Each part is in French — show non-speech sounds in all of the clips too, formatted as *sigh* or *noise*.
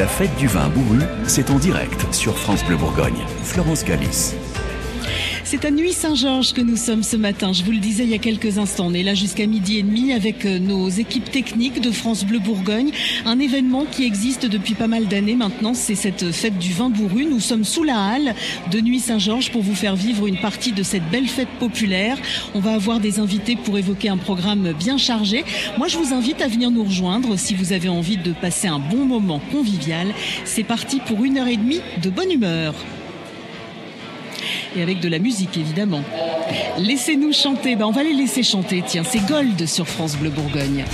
La fête du vin Bourru, c'est en direct sur France Bleu Bourgogne. Florence Galis. C'est à Nuit Saint-Georges que nous sommes ce matin. Je vous le disais il y a quelques instants. On est là jusqu'à midi et demi avec euh, nos équipes techniques de France Bleu Bourgogne. Un événement qui existe depuis pas mal d'années maintenant. C'est cette fête du vin bourru. Nous sommes sous la halle de Nuit Saint-Georges pour vous faire vivre une partie de cette belle fête populaire. On va avoir des invités pour évoquer un programme bien chargé. Moi, je vous invite à venir nous rejoindre si vous avez envie de passer un bon moment convivial. C'est parti pour une heure et demie de bonne humeur et avec de la musique évidemment. Laissez-nous chanter, ben, on va les laisser chanter, tiens, c'est Gold sur France Bleu Bourgogne.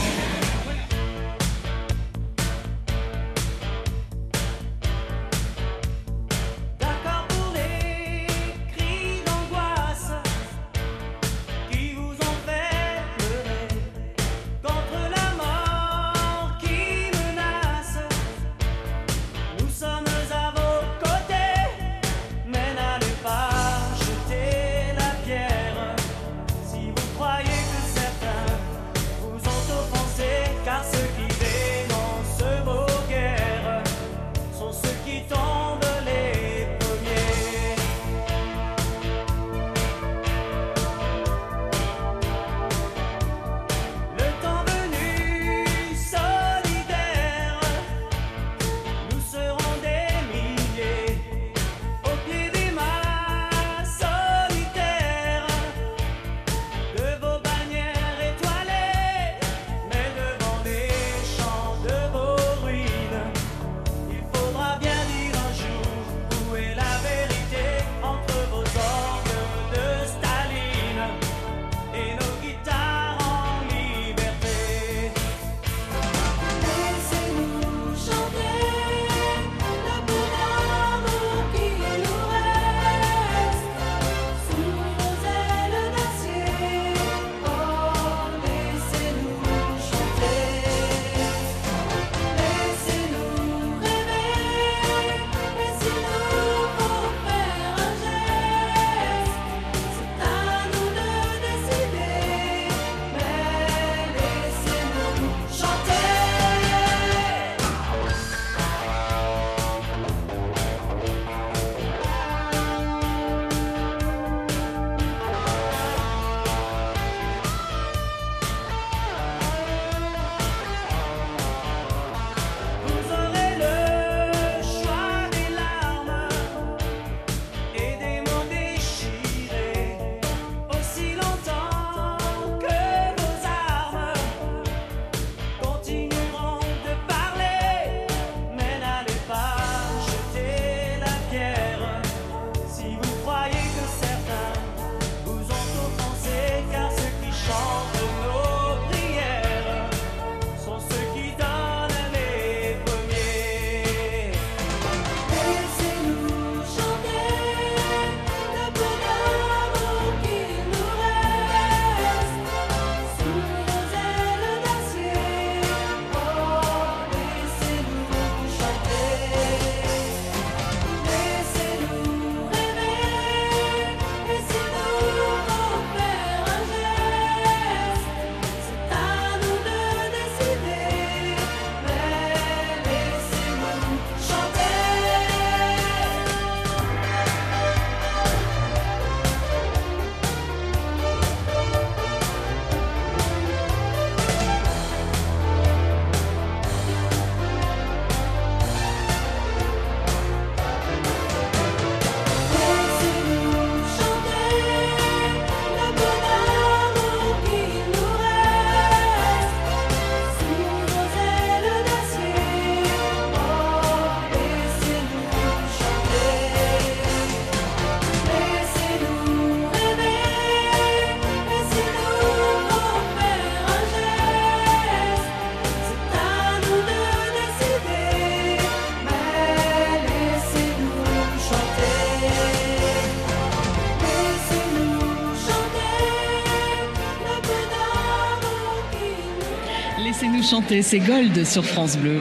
Chanter, c'est Gold sur France Bleu.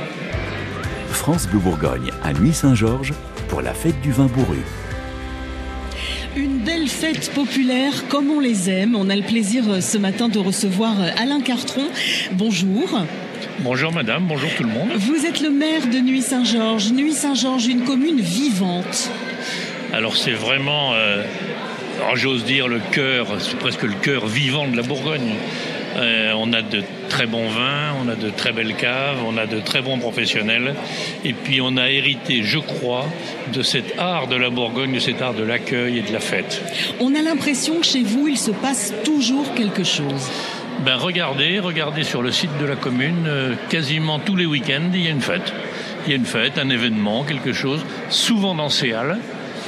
France Bleu Bourgogne, à Nuit Saint-Georges, pour la fête du vin bourru. Une belle fête populaire comme on les aime. On a le plaisir euh, ce matin de recevoir euh, Alain Cartron. Bonjour. Bonjour madame, bonjour tout le monde. Vous êtes le maire de Nuit-Saint-Georges. Nuit-Saint-Georges, une commune vivante. Alors c'est vraiment, euh, j'ose dire, le cœur, c'est presque le cœur vivant de la Bourgogne. Euh, on a de très bons vins, on a de très belles caves, on a de très bons professionnels. Et puis on a hérité, je crois, de cet art de la Bourgogne, de cet art de l'accueil et de la fête. On a l'impression que chez vous, il se passe toujours quelque chose. Ben regardez, regardez sur le site de la commune, euh, quasiment tous les week-ends, il y a une fête. Il y a une fête, un événement, quelque chose, souvent dans ces halles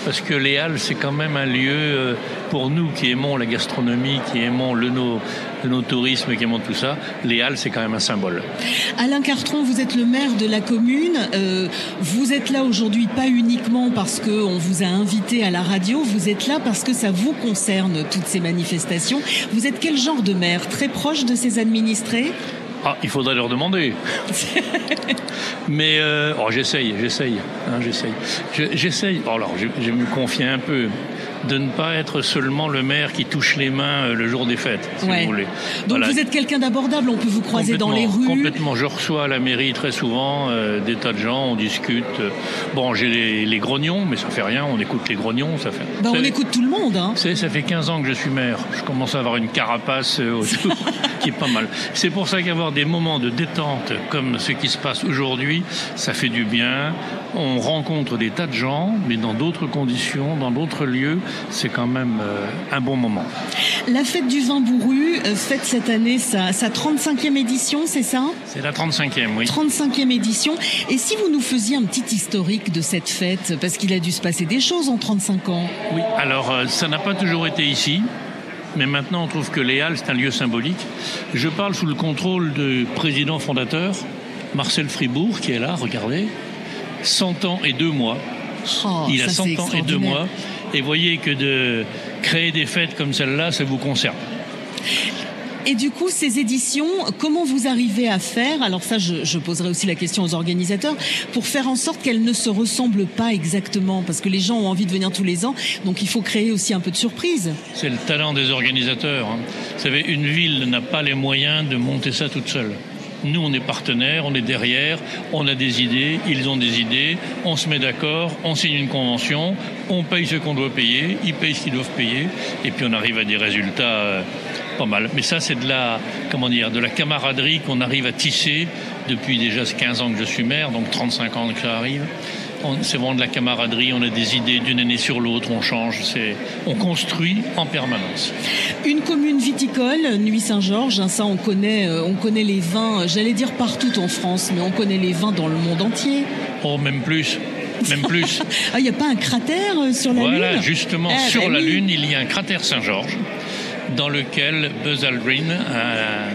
parce que les Halles, c'est quand même un lieu euh, pour nous qui aimons la gastronomie, qui aimons le, no, le tourisme, qui aimons tout ça. Les Halles, c'est quand même un symbole. Alain Cartron, vous êtes le maire de la commune. Euh, vous êtes là aujourd'hui pas uniquement parce qu'on vous a invité à la radio, vous êtes là parce que ça vous concerne, toutes ces manifestations. Vous êtes quel genre de maire? Très proche de ses administrés? Ah, il faudrait leur demander. *laughs* Mais euh, oh, j'essaye, j'essaye, hein, j'essaye. J'essaye. Oh, alors, je, je me confie un peu de ne pas être seulement le maire qui touche les mains euh, le jour des fêtes, si vous voulez. Donc vous êtes quelqu'un d'abordable, on peut vous croiser dans les rues. Complètement. Je reçois à la mairie très souvent euh, des tas de gens, on discute. Bon, j'ai les, les, grognons, mais ça fait rien, on écoute les grognons, ça fait. Ben, on écoute tout le monde. Hein. Ça fait 15 ans que je suis maire. Je commence à avoir une carapace euh, autour *laughs* qui est pas mal. C'est pour ça qu'avoir des moments de détente comme ce qui se passe aujourd'hui, ça fait du bien. On rencontre des tas de gens, mais dans d'autres conditions, dans d'autres lieux c'est quand même euh, un bon moment. La fête du vin bourru euh, fête cette année sa, 35e édition, c'est ça? C'est la 35e, oui. 35e édition. Et si vous nous faisiez un petit historique de cette fête, parce qu'il a dû se passer des choses en 35 ans? Oui, alors euh, ça n'a pas toujours été ici. Mais maintenant, on trouve que les Halles, c'est un lieu symbolique. Je parle sous le contrôle du président fondateur, Marcel Fribourg, qui est là, regardez. 100 ans et deux mois. Oh, Il a 100 ans et deux mois. Et voyez que de créer des fêtes comme celle-là, ça vous concerne. Et du coup, ces éditions, comment vous arrivez à faire Alors ça, je, poserai aussi la question aux organisateurs pour faire en sorte qu'elles ne se ressemblent pas exactement, parce que les gens ont envie de venir tous les ans, donc il faut créer aussi un peu de surprise. C'est le talent des organisateurs. Hein. Vous savez, une ville n'a pas les moyens de monter ça toute seule. Nous, on est partenaires, on est derrière, on a des idées, ils ont des idées, on se met d'accord, on signe une convention, on paye ce qu'on doit payer, ils payent ce qu'ils doivent payer, et puis on arrive à des résultats euh, pas mal. Mais ça, c'est de la, comment dire, de la camaraderie qu'on arrive à tisser depuis déjà 15 ans que je suis maire, donc 35 ans que ça arrive c'est vraiment de la camaraderie, on a des idées d'une année sur l'autre, on change, on construit en permanence. Une commune viticole, Nuit Saint-Georges, hein, ça on connaît, euh, on connaît les vins, j'allais dire partout en France, mais on connaît les vins dans le monde entier. Oh, même plus. Même plus. *laughs* Ah, il n'y a pas un cratère euh, sur la Lune? Voilà, justement, eh, sur ben la Lune, il y a un cratère Saint-Georges dans lequel Buzz Aldrin, un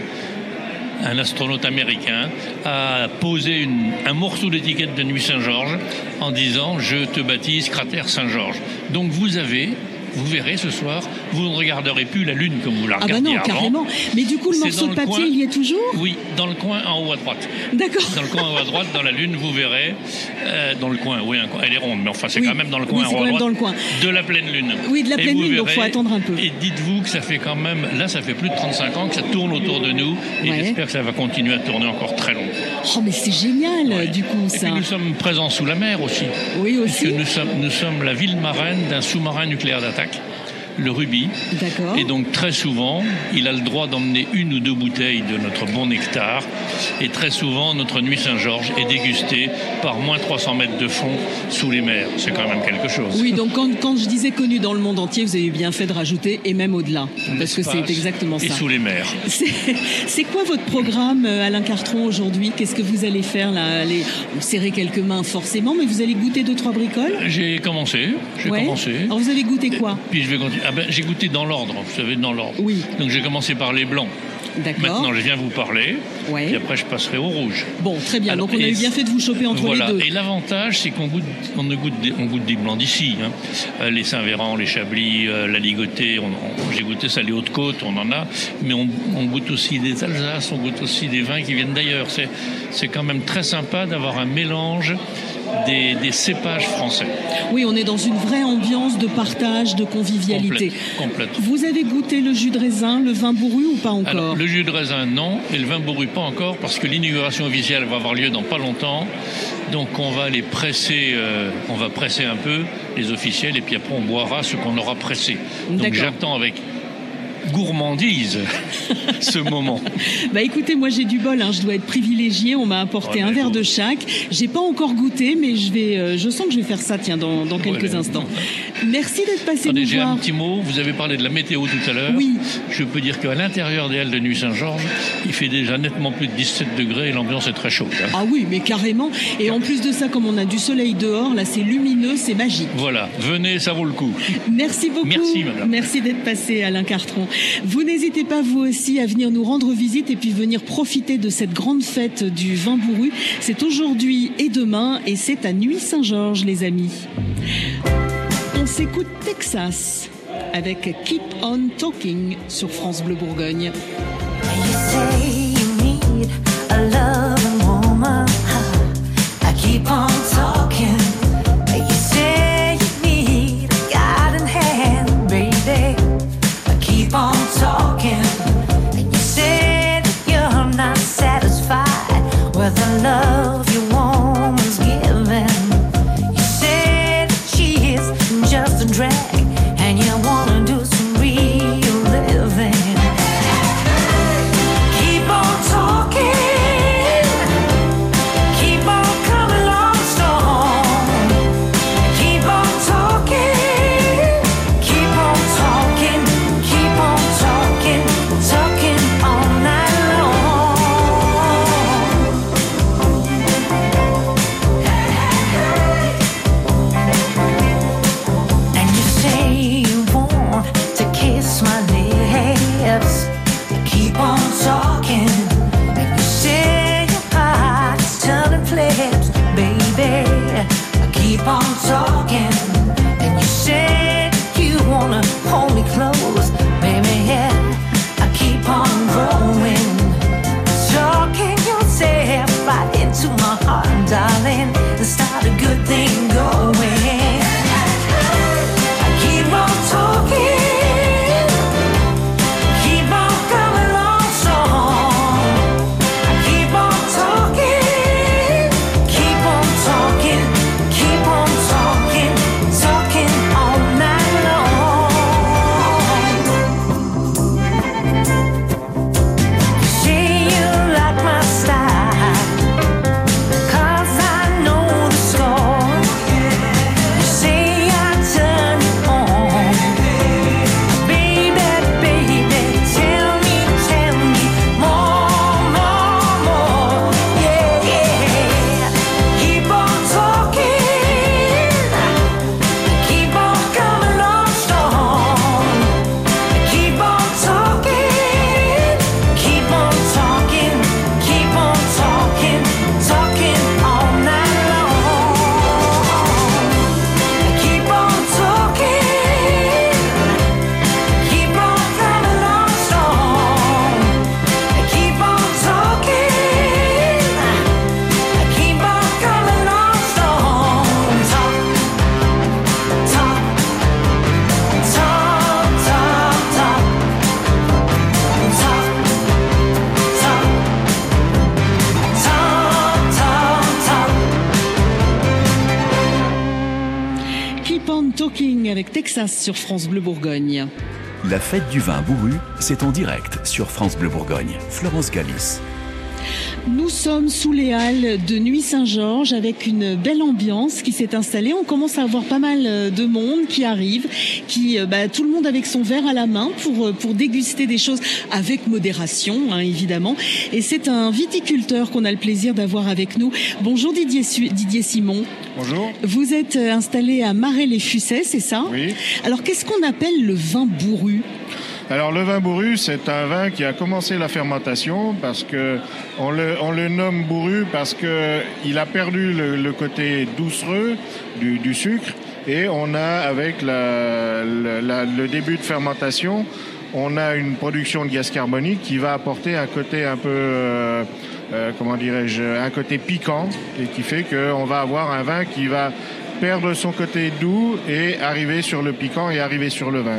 astronaute américain, a posé un morceau d'étiquette de Nuit Saint-Georges en disant Je te baptise cratère Saint-Georges. Donc vous avez vous verrez ce soir, vous ne regarderez plus la Lune comme vous la regardiez ah bah non, carrément. Mais du coup, le morceau de papier, il y est toujours? Oui, dans le coin en haut à droite. D'accord. Dans le coin en haut à droite, dans la Lune, vous verrez, euh, dans le coin, oui, elle est ronde, mais enfin, c'est quand même dans le coin en haut à droite. Dans le coin. De la pleine Lune. Oui, de la pleine Lune, donc il faut attendre un peu. Et dites-vous que ça fait quand même, là, ça fait plus de 35 ans que ça tourne autour de nous, et j'espère que ça va continuer à tourner encore très longtemps. Oh, mais c'est génial, du coup, ça. Et puis nous sommes présents sous la mer aussi. Oui, aussi. nous sommes, nous sommes la ville marraine d'un sous-marin nucléaire d'attaque Thank you. Le rubis. Et donc très souvent, il a le droit d'emmener une ou deux bouteilles de notre bon nectar. Et très souvent, notre nuit Saint-Georges est dégustée par moins 300 mètres de fond sous les mers. C'est quand même quelque chose. Oui, donc quand, je disais connu dans le monde entier, vous avez bien fait de rajouter et même au-delà. Parce que c'est exactement ça. Et sous les mers. C'est quoi votre programme, euh, Alain Cartron, aujourd'hui? Qu'est-ce que vous allez faire là? Allez serrer quelques mains forcément, mais vous allez goûter deux, trois bricoles? J'ai commencé. J'ai commencé. Alors vous avez goûté quoi? Puis je vais continuer. Ah ben, j'ai goûté dans l'ordre, vous savez, dans l'ordre. Oui. Donc j'ai commencé par les blancs. D'accord. Maintenant, je viens vous parler. Ouais. Et après, je passerai au rouge. Bon, très bien. Donc, on a eu bien fait de vous choper entre les deux. Et l'avantage, c'est qu'on goûte, on goûte, des, on goûte des blancs d'ici. Hein. Euh, les Saint-Véran, les Chablis, euh, la Ligotée. J'ai goûté ça, les Hautes-Côtes, on en a. Mais on, on, goûte aussi des Alsaces, on goûte aussi des vins qui viennent d'ailleurs. C'est quand même très sympa d'avoir un mélange des, cépages français. Oui, on est dans une vraie ambiance de partage, de convivialité. Complète, Vous avez goûté le jus de raisin, le vin bourru ou pas encore Le jus de raisin, non, et le vin bourru, pas encore, parce que l'inauguration officielle va avoir lieu dans pas longtemps. Donc on va les presser, euh, on va presser un peu les officiels, et puis après on boira ce qu'on aura pressé. Donc j'attends avec gourmandise ce moment. *laughs* Bah écoutez, moi j'ai du bol, hein. je dois être privilégié. On m'a apporté un verre de chaque. J'ai pas encore goûté, mais je vais, euh, je sens que je vais faire ça, tiens, dans, quelques instants. Merci d'être passé Attendez, J'ai un petit mot. Vous avez parlé de la météo tout à l'heure. Oui. Je peux dire qu'à l'intérieur des Halles de Nuit Saint-Georges, il fait déjà nettement plus de 17 degrés et l'ambiance est très chaude. Hein. Ah oui, mais carrément. Et en plus de ça, comme on a du soleil dehors, là c'est lumineux, c'est magique. Voilà, venez, ça vaut le coup. Merci beaucoup. Merci madame. Merci d'être passé Alain Cartron. Vous n'hésitez pas vous aussi à venir nous rendre visite et puis venir profiter de cette grande fête du vin bourru. C'est aujourd'hui et demain et c'est à Nuit Saint-Georges les amis. On s'écoute Texas avec Keep On Talking sur France Bleu Bourgogne. Sur France Bleu Bourgogne. La fête du vin bourru, c'est en direct sur France Bleu Bourgogne. Florence Galis. Nous sommes sous les halles de Nuit Saint-Georges avec une belle ambiance qui s'est installée. On commence à avoir pas mal euh, de monde qui arrive, qui euh, bah, tout le monde avec son verre à la main pour euh, pour déguster des choses avec modération, hein, évidemment. Et c'est un viticulteur qu'on a le plaisir d'avoir avec nous. Bonjour Didier, Didier Simon. Bonjour. Vous êtes installé à Marais-les-Fussets, c'est ça? Oui. Alors qu'est-ce qu'on appelle le vin bourru? Alors le vin bourru, c'est un vin qui a commencé la fermentation parce que on le, nomme bourru parce que il a perdu le, côté doucereux du, sucre et on a avec le début de fermentation, on a une production de gaz carbonique qui va apporter un côté un peu euh, comment dirais-je, un côté piquant et qui fait qu'on va avoir un vin qui va perdre son côté doux et arriver sur le piquant et arriver sur le vin.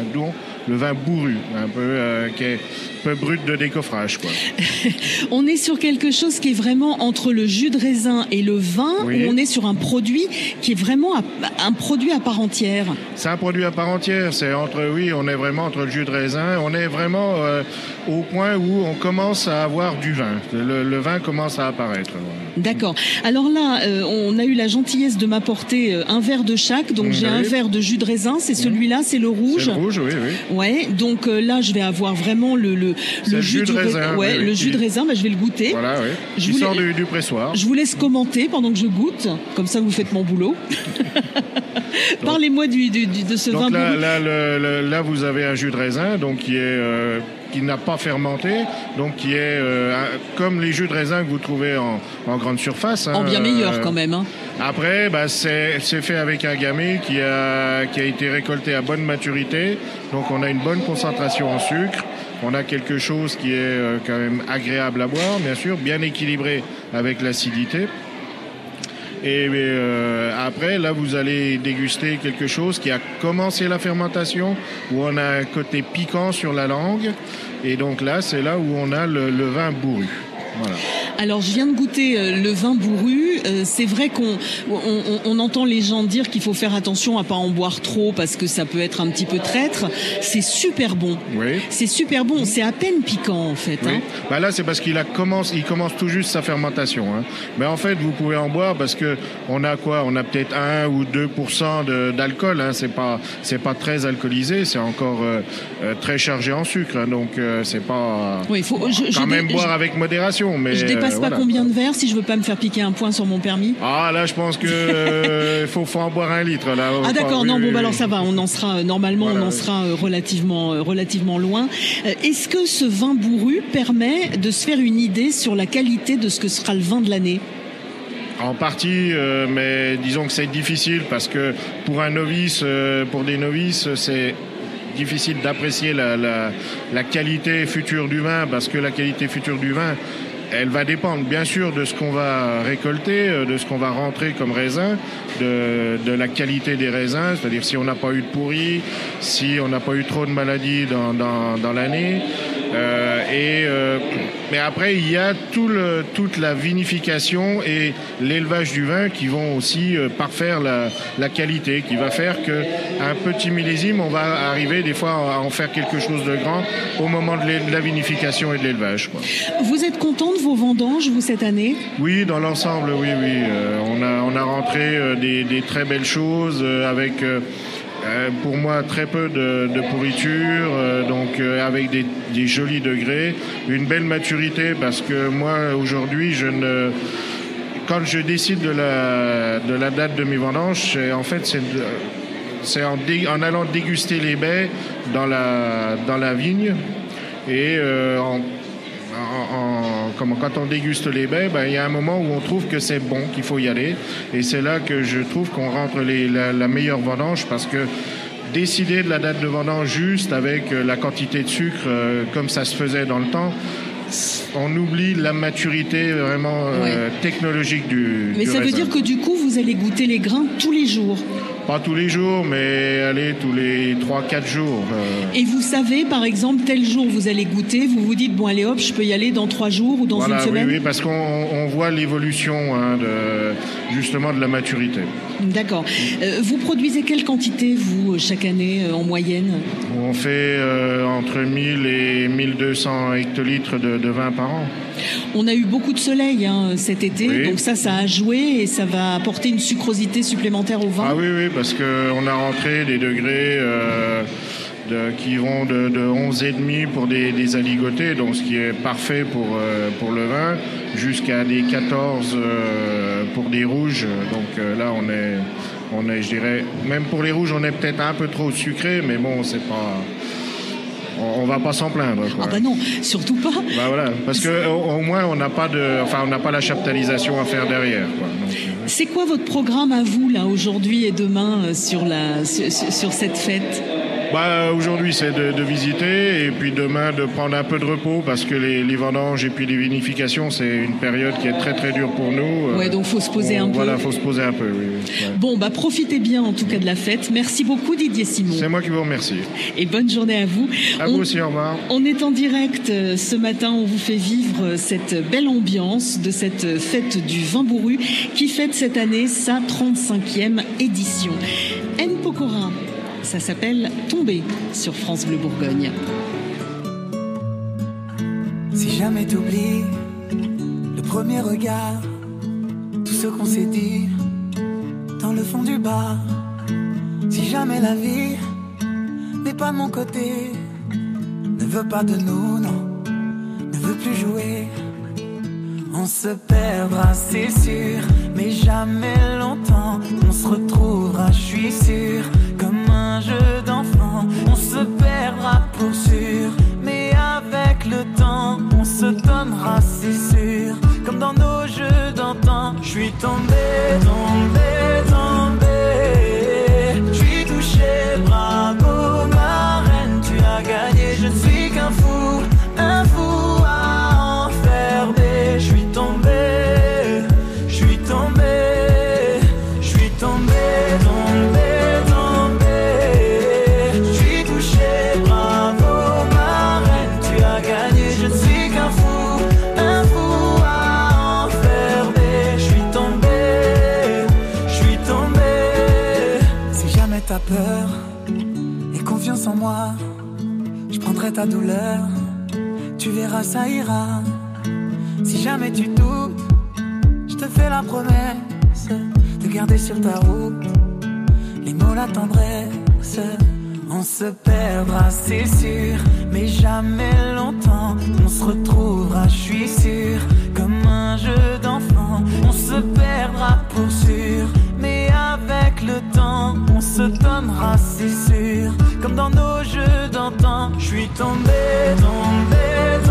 Le vin bourru, un peu euh, qui est peu brut de décoffrage. Quoi. *laughs* on est sur quelque chose qui est vraiment entre le jus de raisin et le vin, ou on est sur un produit qui est vraiment un produit à part entière. C'est un produit à part entière. C'est entre, oui, on est vraiment entre le jus de raisin. On est vraiment euh, au point où on commence à avoir du vin. Le, vin commence à apparaître. D'accord. Alors là, euh, on a eu la gentillesse de m'apporter un verre de chaque. Donc j'ai un verre de jus de raisin. C'est celui-là, c'est le rouge. le rouge, oui, oui. Ouais, donc euh, là, je vais avoir vraiment le, le, le jus, de raisin. Ouais, le jus de raisin, bah, je vais le goûter. Voilà, oui. Je qui sort du, du, pressoir. Je vous laisse commenter pendant que je goûte, comme ça vous faites mon boulot. *laughs* Parlez-moi du, du, de ce donc vin. Là, là, vous avez un jus de raisin, donc qui est euh, qui n'a pas fermenté, donc qui est euh, comme les jus de raisin que vous trouvez en, en grande surface. Hein, en bien meilleur quand même. Hein. Après, bah, c'est fait avec un gamay qui a, qui a été récolté à bonne maturité. Donc on a une bonne concentration en sucre. On a quelque chose qui est euh, quand même agréable à boire, bien sûr, bien équilibré avec l'acidité. Et euh, après, là, vous allez déguster quelque chose qui a commencé la fermentation, où on a un côté piquant sur la langue. Et donc là, c'est là où on a le, le vin bourru. Voilà. Alors je viens de goûter euh, le vin bourru. Euh, c'est vrai qu'on on, entend les gens dire qu'il faut faire attention à pas en boire trop parce que ça peut être un petit peu traître. C'est super bon. Oui. C'est super bon. C'est à peine piquant en fait. Oui. Hein. Bah là c'est parce qu'il a commence, il commence tout juste sa fermentation. Hein. Mais en fait vous pouvez en boire parce que on a quoi? On a peut-être 1 ou 2% d'alcool. Hein. C'est pas c'est pas très alcoolisé. C'est encore euh, très chargé en sucre. Hein. Donc c'est pas. Oui, faut je, quand même boire avec modération. Mais passe pas combien de verres si je veux pas me faire piquer un point sur mon permis. Ah là, je pense que euh, *laughs* faut, faut, en boire un litre là. Ah d'accord, non bon bah alors ça va, on en sera euh, normalement on en sera euh, relativement relativement loin. Est-ce que ce vin bourru permet de se faire une idée sur la qualité de ce que sera le vin de l'année? En partie, mais disons que c'est difficile parce que pour un novice, pour des novices, c'est difficile d'apprécier la, la, la, qualité future du vin parce que la qualité future du vin, elle va dépendre bien sûr de ce qu'on va récolter, euh, de ce qu'on va rentrer comme raisin, de, de la qualité des raisins, c'est-à-dire si on n'a pas eu de pourri, si on n'a pas eu trop de maladies dans, dans, dans l'année. Euh, et, euh, mais après, il y a tout le, toute la vinification et l'élevage du vin qui vont aussi euh, parfaire la, la, qualité, qui va faire qu'un petit millésime, on va arriver des fois à en faire quelque chose de grand au moment de, la vinification et de l'élevage. Vous êtes content de vos vendanges, vous, cette année? Oui, dans l'ensemble, oui, oui. Euh, on, a, on a rentré des, très belles choses avec euh, pour moi, très peu de, pourriture, euh, donc euh, avec des, jolis degrés, une belle maturité parce que moi, aujourd'hui, je ne quand je décide de la, de la date de mes vendanges, en fait, c'est c'est en, allant déguster les baies dans la, dans la vigne et euh, en, en, comme quand on déguste les baies, ben, il y a un moment où on trouve que c'est bon, qu'il faut y aller. Et c'est là que je trouve qu'on rentre les, la, la, meilleure vendange parce que décider de la date de vendange juste avec euh, la quantité de sucre euh, comme ça se faisait dans le temps, on oublie la maturité vraiment euh, technologique du. Mais du ça raisin. veut dire que du coup, vous allez goûter les grains tous les jours. Pas tous les jours, mais allez, tous les 3-4 jours. Euh... Et vous savez, par exemple, tel jour vous allez goûter, vous vous dites, bon, allez hop, je peux y aller dans 3 jours ou dans voilà, une semaine Oui, oui parce qu'on on voit l'évolution hein, de, justement de la maturité. D'accord. Euh, vous produisez quelle quantité, vous, chaque année, euh, en moyenne On fait euh, entre 1000 et 1200 hectolitres de, de vin par an. On a eu beaucoup de soleil hein, cet été, oui. donc ça, ça a joué et ça va apporter une sucrosité supplémentaire au vin. Ah oui, oui, parce qu'on a rentré des degrés euh, qui vont de, de 11,5 pour des, des, aligotés, donc ce qui est parfait pour, euh, pour le vin, jusqu'à des 14 euh, pour des rouges. Donc là, on est, on est, je dirais, même pour les rouges, on est peut-être un peu trop sucré, mais bon, c'est pas on va pas s'en plaindre. Quoi. Ah bah non, surtout pas. Bah voilà, parce que au, au moins on n'a pas de, enfin on n'a pas la chaptalisation à faire derrière. Donc, C'est quoi votre programme à vous là aujourd'hui et demain sur la sur, sur cette fête? Bah, Aujourd'hui, c'est de, visiter et puis demain de prendre un peu de repos parce que les, vendanges et puis les vinifications, c'est une période qui est très très dure pour nous. Ouais, donc faut se poser un peu. Voilà, faut se poser un peu. Bon, bah profitez bien en tout cas de la fête. Merci beaucoup Didier Simon. C'est moi qui vous remercie. Et bonne journée à vous. À vous aussi, au revoir. On est en direct euh, ce matin, on vous fait vivre cette belle ambiance de cette fête du vin bourru qui fête cette année sa 35e édition. N. Pokora, ça s'appelle Tomber sur France Bleu Bourgogne. Si jamais t'oublies le premier regard, tout ce qu'on s'est dit dans le fond du bar, si jamais la vie n'est pas de mon côté, ne veut pas de nous, non, ne veut plus jouer. On se perdra, c'est sûr, mais jamais longtemps. On se retrouvera, je suis sûr, un jeu d'enfant. On se perdra pour sûr, mais avec le temps, on se donnera, c'est sûr, comme dans nos jeux d'antan. Je suis tombé, tombé, tombé. Peur et confiance en moi. Je prendrai ta douleur, tu verras, ça ira. Si jamais tu doutes, je te fais la promesse de garder sur ta route les mots, la tendresse. On se perdra, c'est sûr, mais jamais longtemps. On se retrouvera, je suis sûr, comme un jeu d'enfant. On se perdra pour sûr le temps, on se donnera, c'est sûr. Comme dans nos jeux d'antan, je suis tombé, tombé, tombé.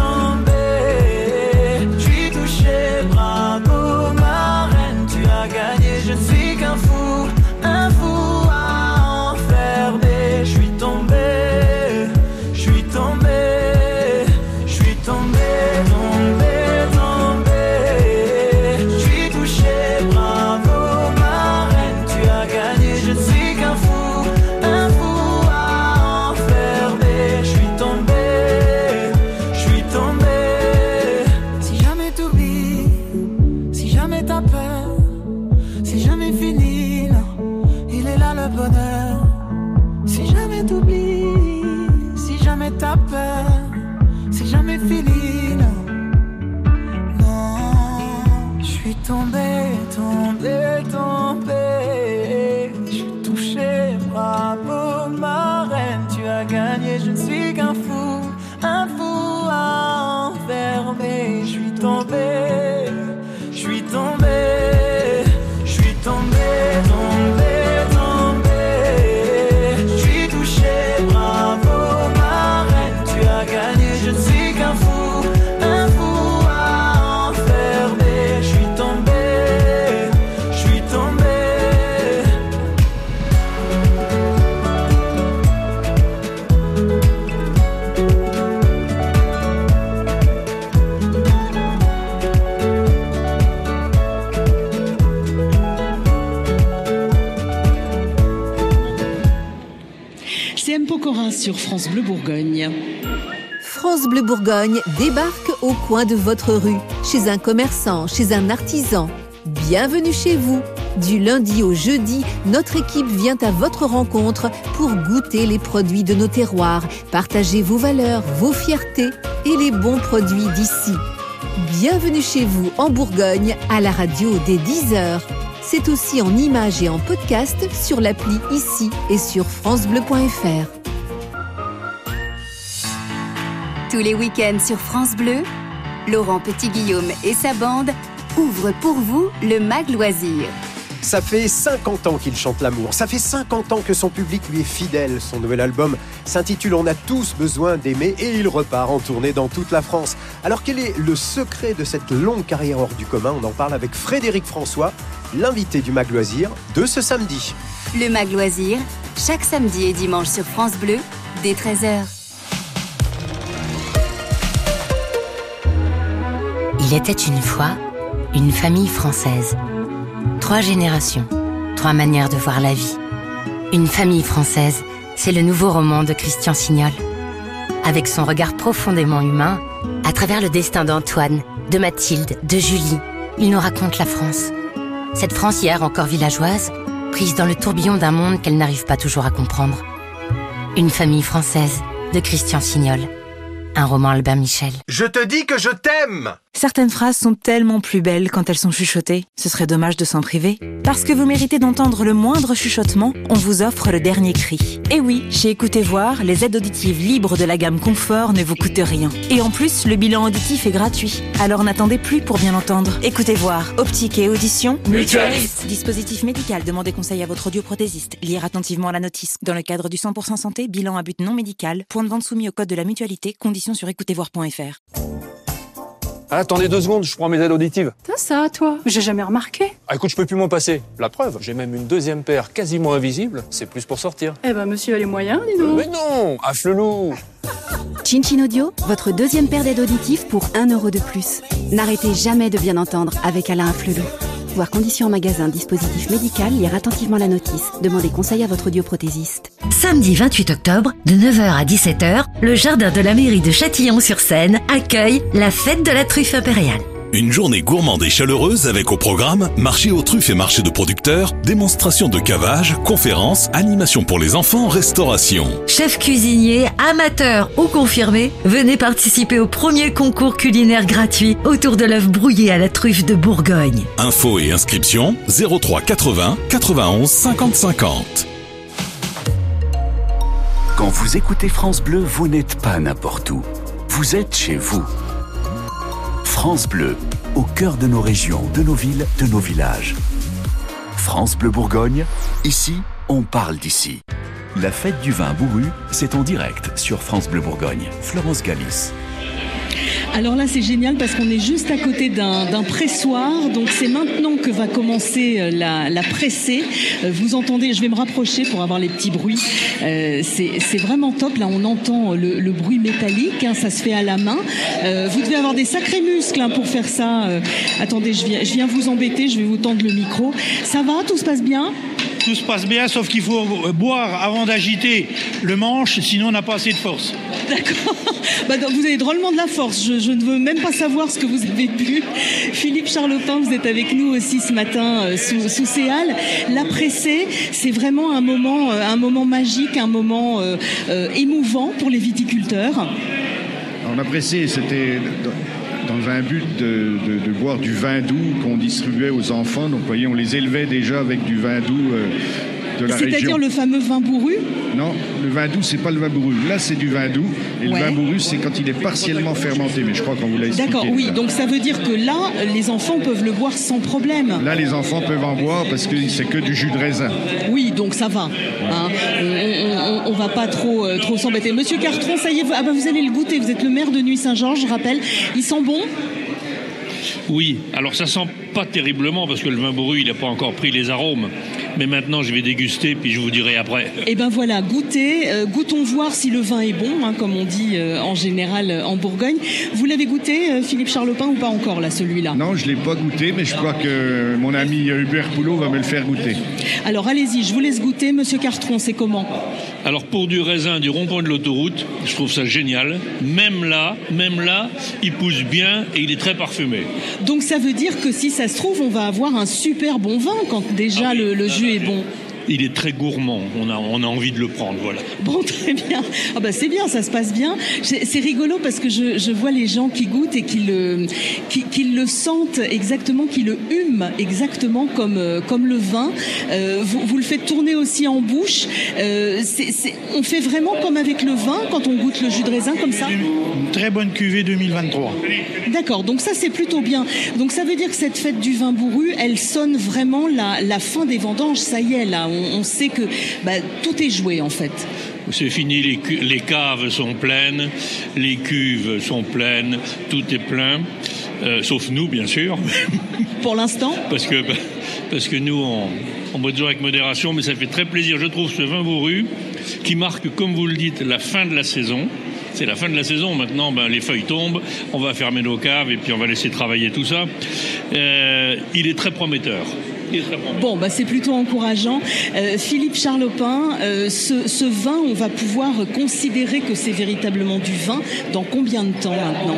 France Bleu Bourgogne. France Bleu Bourgogne débarque au coin de votre rue, chez un commerçant, chez un artisan. Bienvenue chez vous. Du lundi au jeudi, notre équipe vient à votre rencontre pour goûter les produits de nos terroirs, partager vos valeurs, vos fiertés et les bons produits d'ici. Bienvenue chez vous en Bourgogne à la radio des 10 heures. C'est aussi en images et en podcast sur l'appli ici et sur francebleu.fr. Tous les week-ends sur France Bleu, Laurent Petit-Guillaume et sa bande ouvrent pour vous le Mag Loisir. Ça fait 50 ans qu'il chante l'amour, ça fait 50 ans que son public lui est fidèle. Son nouvel album s'intitule On a tous besoin d'aimer et il repart en tournée dans toute la France. Alors quel est le secret de cette longue carrière hors du commun? On en parle avec Frédéric François, l'invité du Mag Loisir de ce samedi. Le Mag Loisir, chaque samedi et dimanche sur France Bleu, dès 13h. Il était une fois une famille française. Trois générations, trois manières de voir la vie. Une famille française, c'est le nouveau roman de Christian Signol. Avec son regard profondément humain, à travers le destin d'Antoine, de Mathilde, de Julie, il nous raconte la France. Cette France hier encore villageoise, prise dans le tourbillon d'un monde qu'elle n'arrive pas toujours à comprendre. Une famille française de Christian Signol. Un roman Albert Michel. Je te dis que je t'aime Certaines phrases sont tellement plus belles quand elles sont chuchotées. Ce serait dommage de s'en priver. Parce que vous méritez d'entendre le moindre chuchotement, on vous offre le dernier cri. Et oui, chez Écoutez Voir, les aides auditives libres de la gamme Confort ne vous coûtent rien. Et en plus, le bilan auditif est gratuit. Alors n'attendez plus pour bien entendre. Écoutez Voir, optique et audition. Mutualiste. Dispositif médical, demandez conseil à votre audioprothésiste. Lire attentivement la notice. Dans le cadre du 100% santé, bilan à but non médical. Point de vente soumis au code de la mutualité. Conditions sur écoutezvoir.fr. Ah, attendez deux secondes, je prends mes aides auditives. T'as ça, toi J'ai jamais remarqué. Ah, écoute, je peux plus m'en passer. La preuve, j'ai même une deuxième paire quasiment invisible. C'est plus pour sortir. Eh ben, monsieur a les moyens, dis donc. Mais non Afflelou Chin Audio, votre deuxième paire d'aides auditives pour 1 euro de plus. N'arrêtez jamais de bien entendre avec Alain Afflelou. Voir conditions en magasin, dispositif médical, lire attentivement la notice. Demandez conseil à votre audioprothésiste. Samedi 28 octobre, de 9h à 17h, le jardin de la mairie de Châtillon-sur-Seine accueille la fête de la truffe impériale. Une journée gourmande et chaleureuse avec au programme marché aux truffes et marché de producteurs, démonstration de cavage, conférences, animation pour les enfants, restauration. Chef cuisinier, amateur ou confirmé, venez participer au premier concours culinaire gratuit autour de l'œuf brouillé à la truffe de Bourgogne. Infos et inscriptions 03 80 91 50 50. Quand vous écoutez France Bleu, vous n'êtes pas n'importe où. Vous êtes chez vous. France Bleu, au cœur de nos régions, de nos villes, de nos villages. France Bleu Bourgogne, ici, on parle d'ici. La fête du vin bourru, c'est en direct sur France Bleu Bourgogne. Florence Galis. Alors là, c'est génial parce qu'on est juste à côté d'un pressoir. Donc c'est maintenant que va commencer euh, la, la pressée. Euh, vous entendez, je vais me rapprocher pour avoir les petits bruits. Euh, c'est vraiment top. Là, on entend le, bruit métallique. Hein, ça se fait à la main. Vous devez avoir des sacrés muscles hein, pour faire ça. Attendez, je viens, je viens vous embêter. Je vais vous tendre le micro. Ça va? Tout se passe bien? Tout se passe bien, sauf qu'il faut boire avant d'agiter le manche, sinon on n'a pas assez de force. D'accord. *laughs* Bah, vous avez drôlement de la force. Je, je, ne veux même pas savoir ce que vous avez bu. Philippe Charlotin, vous êtes avec nous aussi ce matin euh, sous, sous Céal. La pressée, c'est vraiment un moment, euh, un moment magique, un moment euh, euh, émouvant pour les viticulteurs. Alors, la pressée, c'était dans un but de, boire du vin doux qu'on distribuait aux enfants. Donc, vous voyez, on les élevait déjà avec du vin doux euh, de la région. C'est-à-dire le fameux vin bourru Non, le vin doux, c'est pas le vin bourru. Là, c'est du vin doux. Et Ouais. le vin bourru, c'est quand il est partiellement fermenté. Mais je crois qu'on vous l'a expliqué. D'accord, oui. Donc ça veut dire que là, les enfants peuvent le boire sans problème. Là, les enfants peuvent en boire parce que c'est que du jus de raisin. Oui, donc ça va. hein. On, on va pas trop, euh, trop s'embêter. Monsieur Cartron, ça y est, vous, ah bah vous allez le goûter. Vous êtes le maire de Nuit-Saint-Georges, je rappelle. Il sent bon? Oui, alors ça sent pas terriblement parce que le vin bourru, il n'a pas encore pris les arômes. Mais maintenant, je vais déguster, puis je vous dirai après. Eh ben voilà, goûtez, euh, goûtons voir si le vin est bon, hein, comme on dit euh, en général euh, en Bourgogne. Vous l'avez goûté, euh, Philippe Charlopin, ou pas encore là, celui-là? Non, je ne l'ai pas goûté, mais je crois que mon ami Hubert Poulot va me le faire goûter. Alors allez-y, je vous laisse goûter. Monsieur Cartron, c'est comment? Alors pour du raisin du rond-point de l'autoroute, je trouve ça génial. Même là, même là, il pousse bien et il est très parfumé. Donc ça veut dire que si ça se trouve, on va avoir un super bon vin quand déjà le, le jus est bon. Il est très gourmand. On a, on a envie de le prendre, voilà. Bon, très bien. Ah bah c'est bien, ça se passe bien. C'est rigolo parce que je, je vois les gens qui goûtent et qui le, qui, qui le sentent exactement, qui le hument exactement comme, euh, comme le vin. Euh, vous, vous le faites tourner aussi en bouche. Euh, on fait vraiment comme avec le vin quand on goûte le jus de raisin comme ça? Une très bonne cuvée 2023. D'accord, donc ça c'est plutôt bien. Donc ça veut dire que cette fête du vin bourru, elle sonne vraiment la, la fin des vendanges. Ça y est, là, on, on sait que bah, tout est joué en fait. C'est fini, les, caves sont pleines, les cuves sont pleines, tout est plein. Euh, sauf nous, bien sûr, *laughs* Pour l'instant, parce que parce que nous, on, on boit toujours avec modération, mais ça fait très plaisir, je trouve, ce vin bourru qui marque, comme vous le dites, la fin de la saison. C'est la fin de la saison. Maintenant, ben, les feuilles tombent, on va fermer nos caves et puis on va laisser travailler tout ça. Euh, il est très prometteur. Bon, bah, c'est plutôt encourageant. Euh, Philippe Charlopin, euh, ce, vin, on va pouvoir considérer que c'est véritablement du vin dans combien de temps maintenant?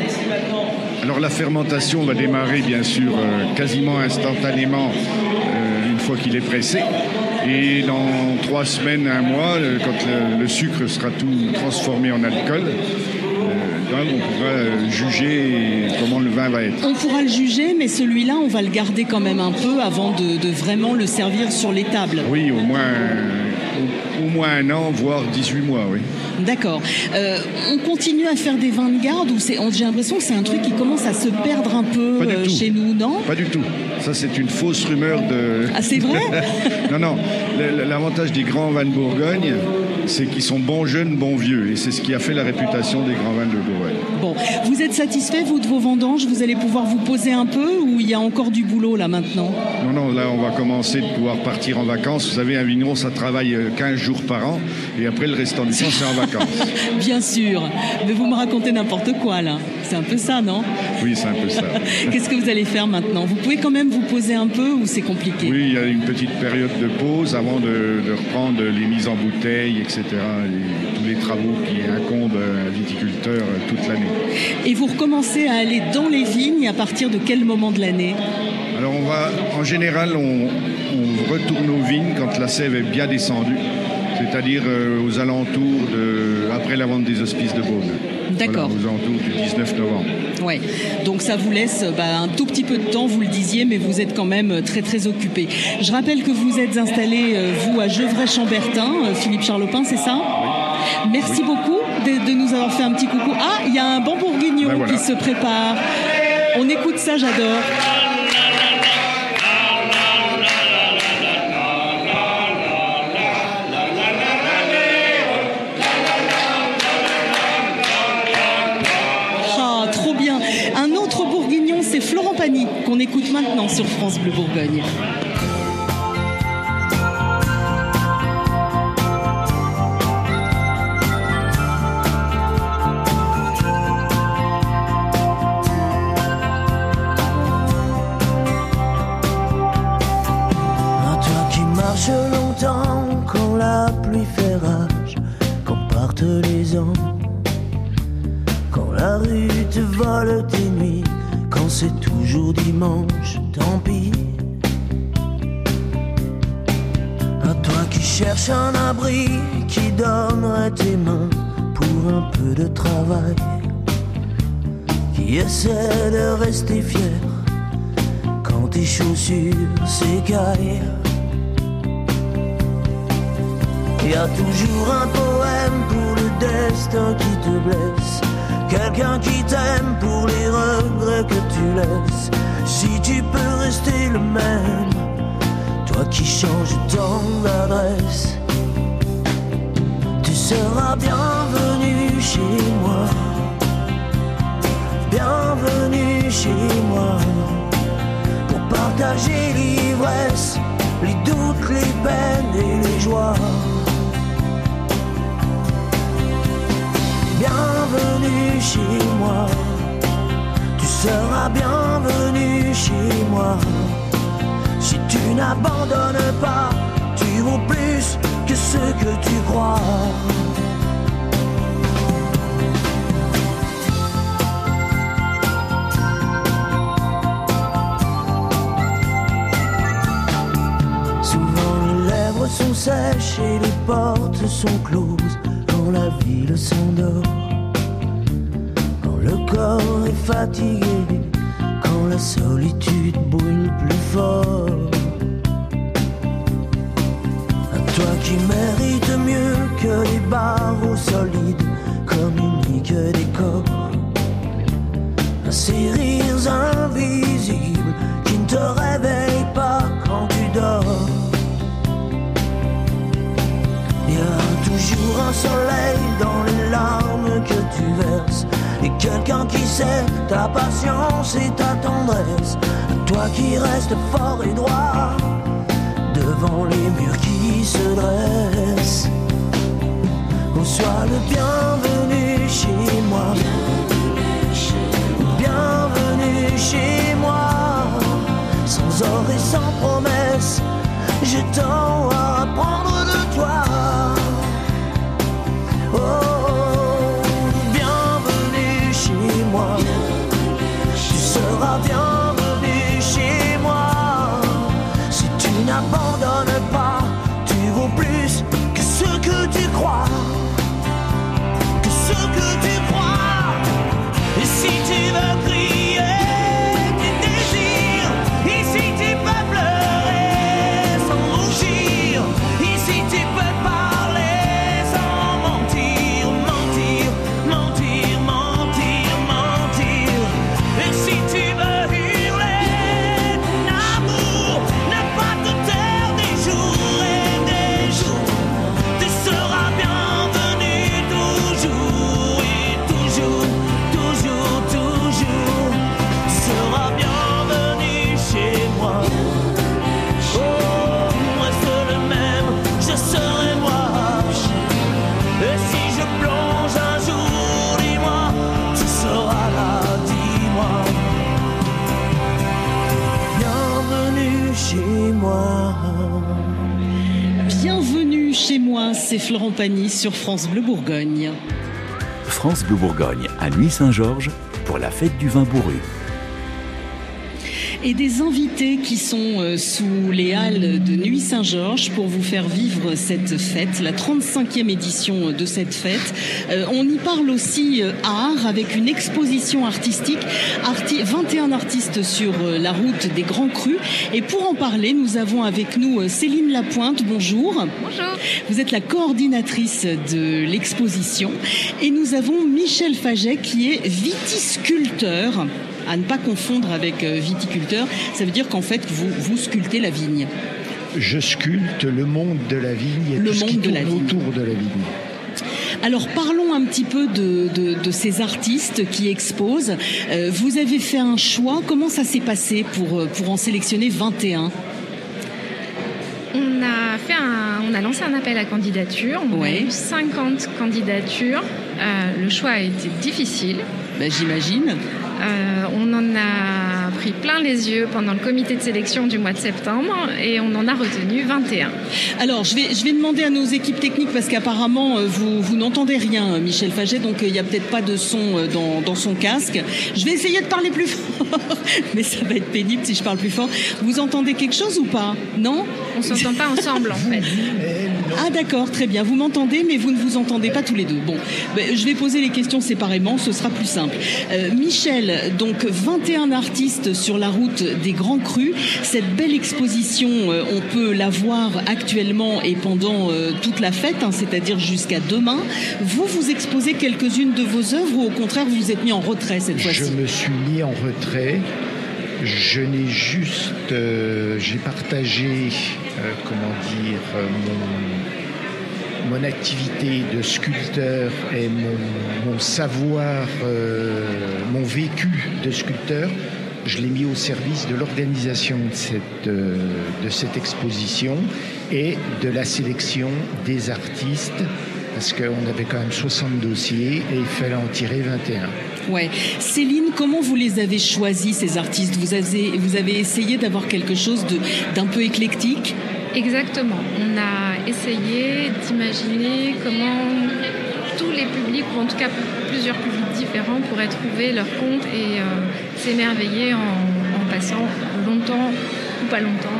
Alors la fermentation va démarrer bien sûr euh, quasiment instantanément une fois qu'il est pressé. Et dans trois semaines, un mois, quand le sucre sera tout transformé en alcool, on pourra euh, juger comment le vin va être. On pourra le juger, mais celui-là, on va le garder quand même un peu avant de, de vraiment le servir sur les tables. Oui, au moins, au, moins un an, voire 18 mois, oui. D'accord. Euh, on continue à faire des vins de garde ou c'est, j'ai l'impression que c'est un truc qui commence à se perdre un peu euh, chez nous, non? Pas du tout. Ça, c'est une fausse rumeur de. Ah, c'est vrai? *laughs* Non, non. L'avantage des grands vins de Bourgogne, c'est qu'ils sont bons jeunes, bons vieux. Et c'est ce qui a fait la réputation des grands vins de Bourgogne. Bon, vous êtes satisfait, vous, de vos vendanges? Vous allez pouvoir vous poser un peu ou il y a encore du boulot là maintenant? Non, non, là, on va commencer de pouvoir partir en vacances. Vous savez, un vigneron, ça travaille euh, 15 jours par an. Et après, le restant du temps, c'est en vacances. *laughs* Bien sûr. Mais vous me racontez n'importe quoi là. C'est un peu ça, non Oui, c'est un peu ça. *laughs* Qu'est-ce que vous allez faire maintenant? Vous pouvez quand même vous poser un peu ou c'est compliqué? Oui, il y a une petite période de pause avant de, de reprendre les mises en bouteille, etc. et tous les travaux qui incombent à un viticulteur euh, toute l'année. Et vous recommencez à aller dans les vignes à partir de quel moment de l'année? Alors on va, en général, on, on retourne aux vignes quand la sève est bien descendue, c'est-à-dire euh, aux alentours de, après la vente des hospices de Beaune. D'accord. Voilà, aux alentours du 19 novembre. Ouais. Donc ça vous laisse bah, un tout petit peu de temps, vous le disiez, mais vous êtes quand même très très occupé. Je rappelle que vous êtes installé, euh, vous, à Gevrey-Chambertin, euh, Philippe Charlopin, c'est ça? Merci beaucoup de, de nous avoir fait un petit coucou. Ah, il y a un bon bourguignon Ben voilà. qui se prépare. On écoute ça, j'adore. Écoute maintenant sur France Bleu Bourgogne. Peu de travail, qui essaie de rester fier quand tes chaussures s'écaillent. Y a toujours un poème pour le destin qui te blesse, quelqu'un qui t'aime pour les regrets que tu laisses. Si tu peux rester le même, toi qui changes tant d'adresse, tu seras bienvenu chez moi. Bienvenue chez moi pour partager l'ivresse, les doutes, les peines et les joies. Bienvenue chez moi, tu seras bienvenu chez moi. Si tu n'abandonnes pas, tu vaux plus que ce que tu crois. Sèches et les portes sont closes quand la ville s'endort. Quand le corps est fatigué, quand la solitude brûle plus fort. À toi qui mérites mieux que les barreaux solides, soleil dans les larmes que tu verses. Et quelqu'un qui sait ta patience et ta tendresse. Toi qui restes fort et droit. devant les murs qui se dressent. On soit le bienvenu chez moi. Bienvenue chez moi. Sans or et sans promesse, j'ai tant à apprendre de toi. Seras bienvenue c'est Florent Pagny sur France Bleu Bourgogne. France Bleu Bourgogne à Nuit-Saint-Georges pour la fête du vin bourru. Et des invités qui sont euh, sous les halles de Nuit Saint-Georges pour vous faire vivre cette fête, la 35e édition de cette fête. Euh, on y parle aussi euh, art avec une exposition artistique, arti 21 artistes sur la route des Grands Crus. Et pour en parler, nous avons avec nous Céline Lapointe. Bonjour. Bonjour. Vous êtes la coordinatrice de l'exposition. Et nous avons Michel Faget qui est vitisculteur. À ne pas confondre avec euh, viticulteur, ça veut dire qu'en fait vous, vous sculptez la vigne. Je sculpte le monde de la vigne et Le tout ce qui monde de la tourne vigne. autour de la vigne. Alors parlons un petit peu de, de- de ces artistes qui exposent. Euh, vous avez fait un choix, comment ça s'est passé pour, euh, pour en sélectionner 21 On a, fait un, on a lancé un appel à candidature. On a eu 50 candidatures. Euh, le choix a été difficile. Ben, J'imagine. Euh, on en a pris plein les yeux pendant le comité de sélection du mois de septembre et on en a retenu 21. Alors, je vais, je vais demander à nos équipes techniques parce qu'apparemment euh, vous, vous n'entendez rien, Michel Faget, donc euh, il n'y a peut-être pas de son dans, dans son casque. Je vais essayer de parler plus *laughs* fort, mais ça va être pénible si je parle plus fort. Vous entendez quelque chose ou pas? Non? On s'entend pas ensemble en fait. *laughs* Ah d'accord, très bien. Vous m'entendez, mais vous ne vous entendez pas tous les deux. Bon, ben, je vais poser les questions séparément, ce sera plus simple. Euh, Michel, donc 21 artistes sur la route des Grands Crus. Cette belle exposition, euh, on peut la voir actuellement et pendant euh, toute la fête, hein, c'est-à-dire jusqu'à demain. Vous, vous exposez quelques-unes de vos œuvres ou au contraire vous vous êtes mis en retrait cette Je fois-ci? me suis mis en retrait. Je n'ai juste, euh, j'ai partagé, euh, comment dire, euh, mon, activité de sculpteur et mon, savoir, mon vécu de sculpteur. Je l'ai mis au service de l'organisation de cette exposition et de la sélection des artistes, parce qu'on avait quand même 60 dossiers et il fallait en tirer 21. Ouais. Céline, comment vous les avez choisis, ces artistes? Vous avez, essayé d'avoir quelque chose d'un peu éclectique? Exactement. On a essayé d'imaginer comment tous les publics, ou en tout cas plusieurs publics différents, pourraient trouver leur compte et euh, s'émerveiller en passant longtemps ou pas longtemps.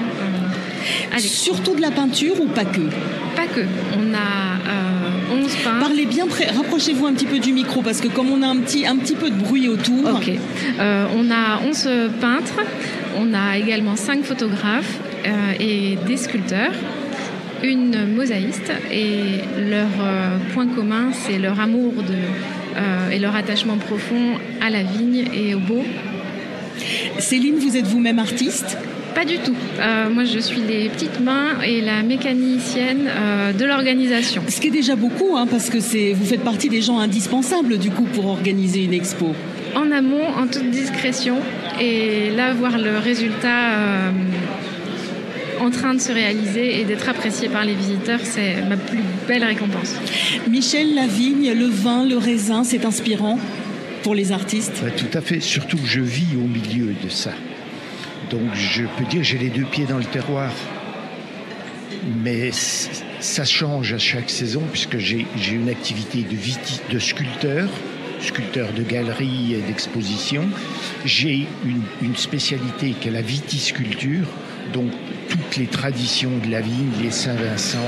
Surtout de la peinture ou pas que? Pas que. On a euh, 11 peintres. Parlez bien près, rapprochez-vous un petit peu du micro parce que comme on a un petit, un petit peu de bruit autour. Ok. Euh, on a 11 peintres, on a également 5 photographes euh, et des sculpteurs, une mosaïste et leur euh, point commun, c'est leur amour de, euh, et leur attachement profond à la vigne et au beau. Céline, vous êtes vous-même artiste? Pas du tout. Euh, moi, je suis les petites mains et la mécanicienne euh, de l'organisation. Ce qui est déjà beaucoup, hein, parce que c'est, vous faites partie des gens indispensables du coup pour organiser une expo. En amont, en toute discrétion, et là, voir le résultat euh, en train de se réaliser et d'être apprécié par les visiteurs, c'est ma plus belle récompense. Michel, la vigne, le vin, le raisin, c'est inspirant pour les artistes? Tout à fait, surtout que je vis au milieu de ça. Donc je peux dire j'ai les deux pieds dans le terroir. Mais ça change à chaque saison puisque j'ai une activité de, viti- de sculpteur, sculpteur de galerie et d'exposition. J'ai une, une spécialité qui est la vitisculture, donc toutes les traditions de la vigne, les Saint-Vincent,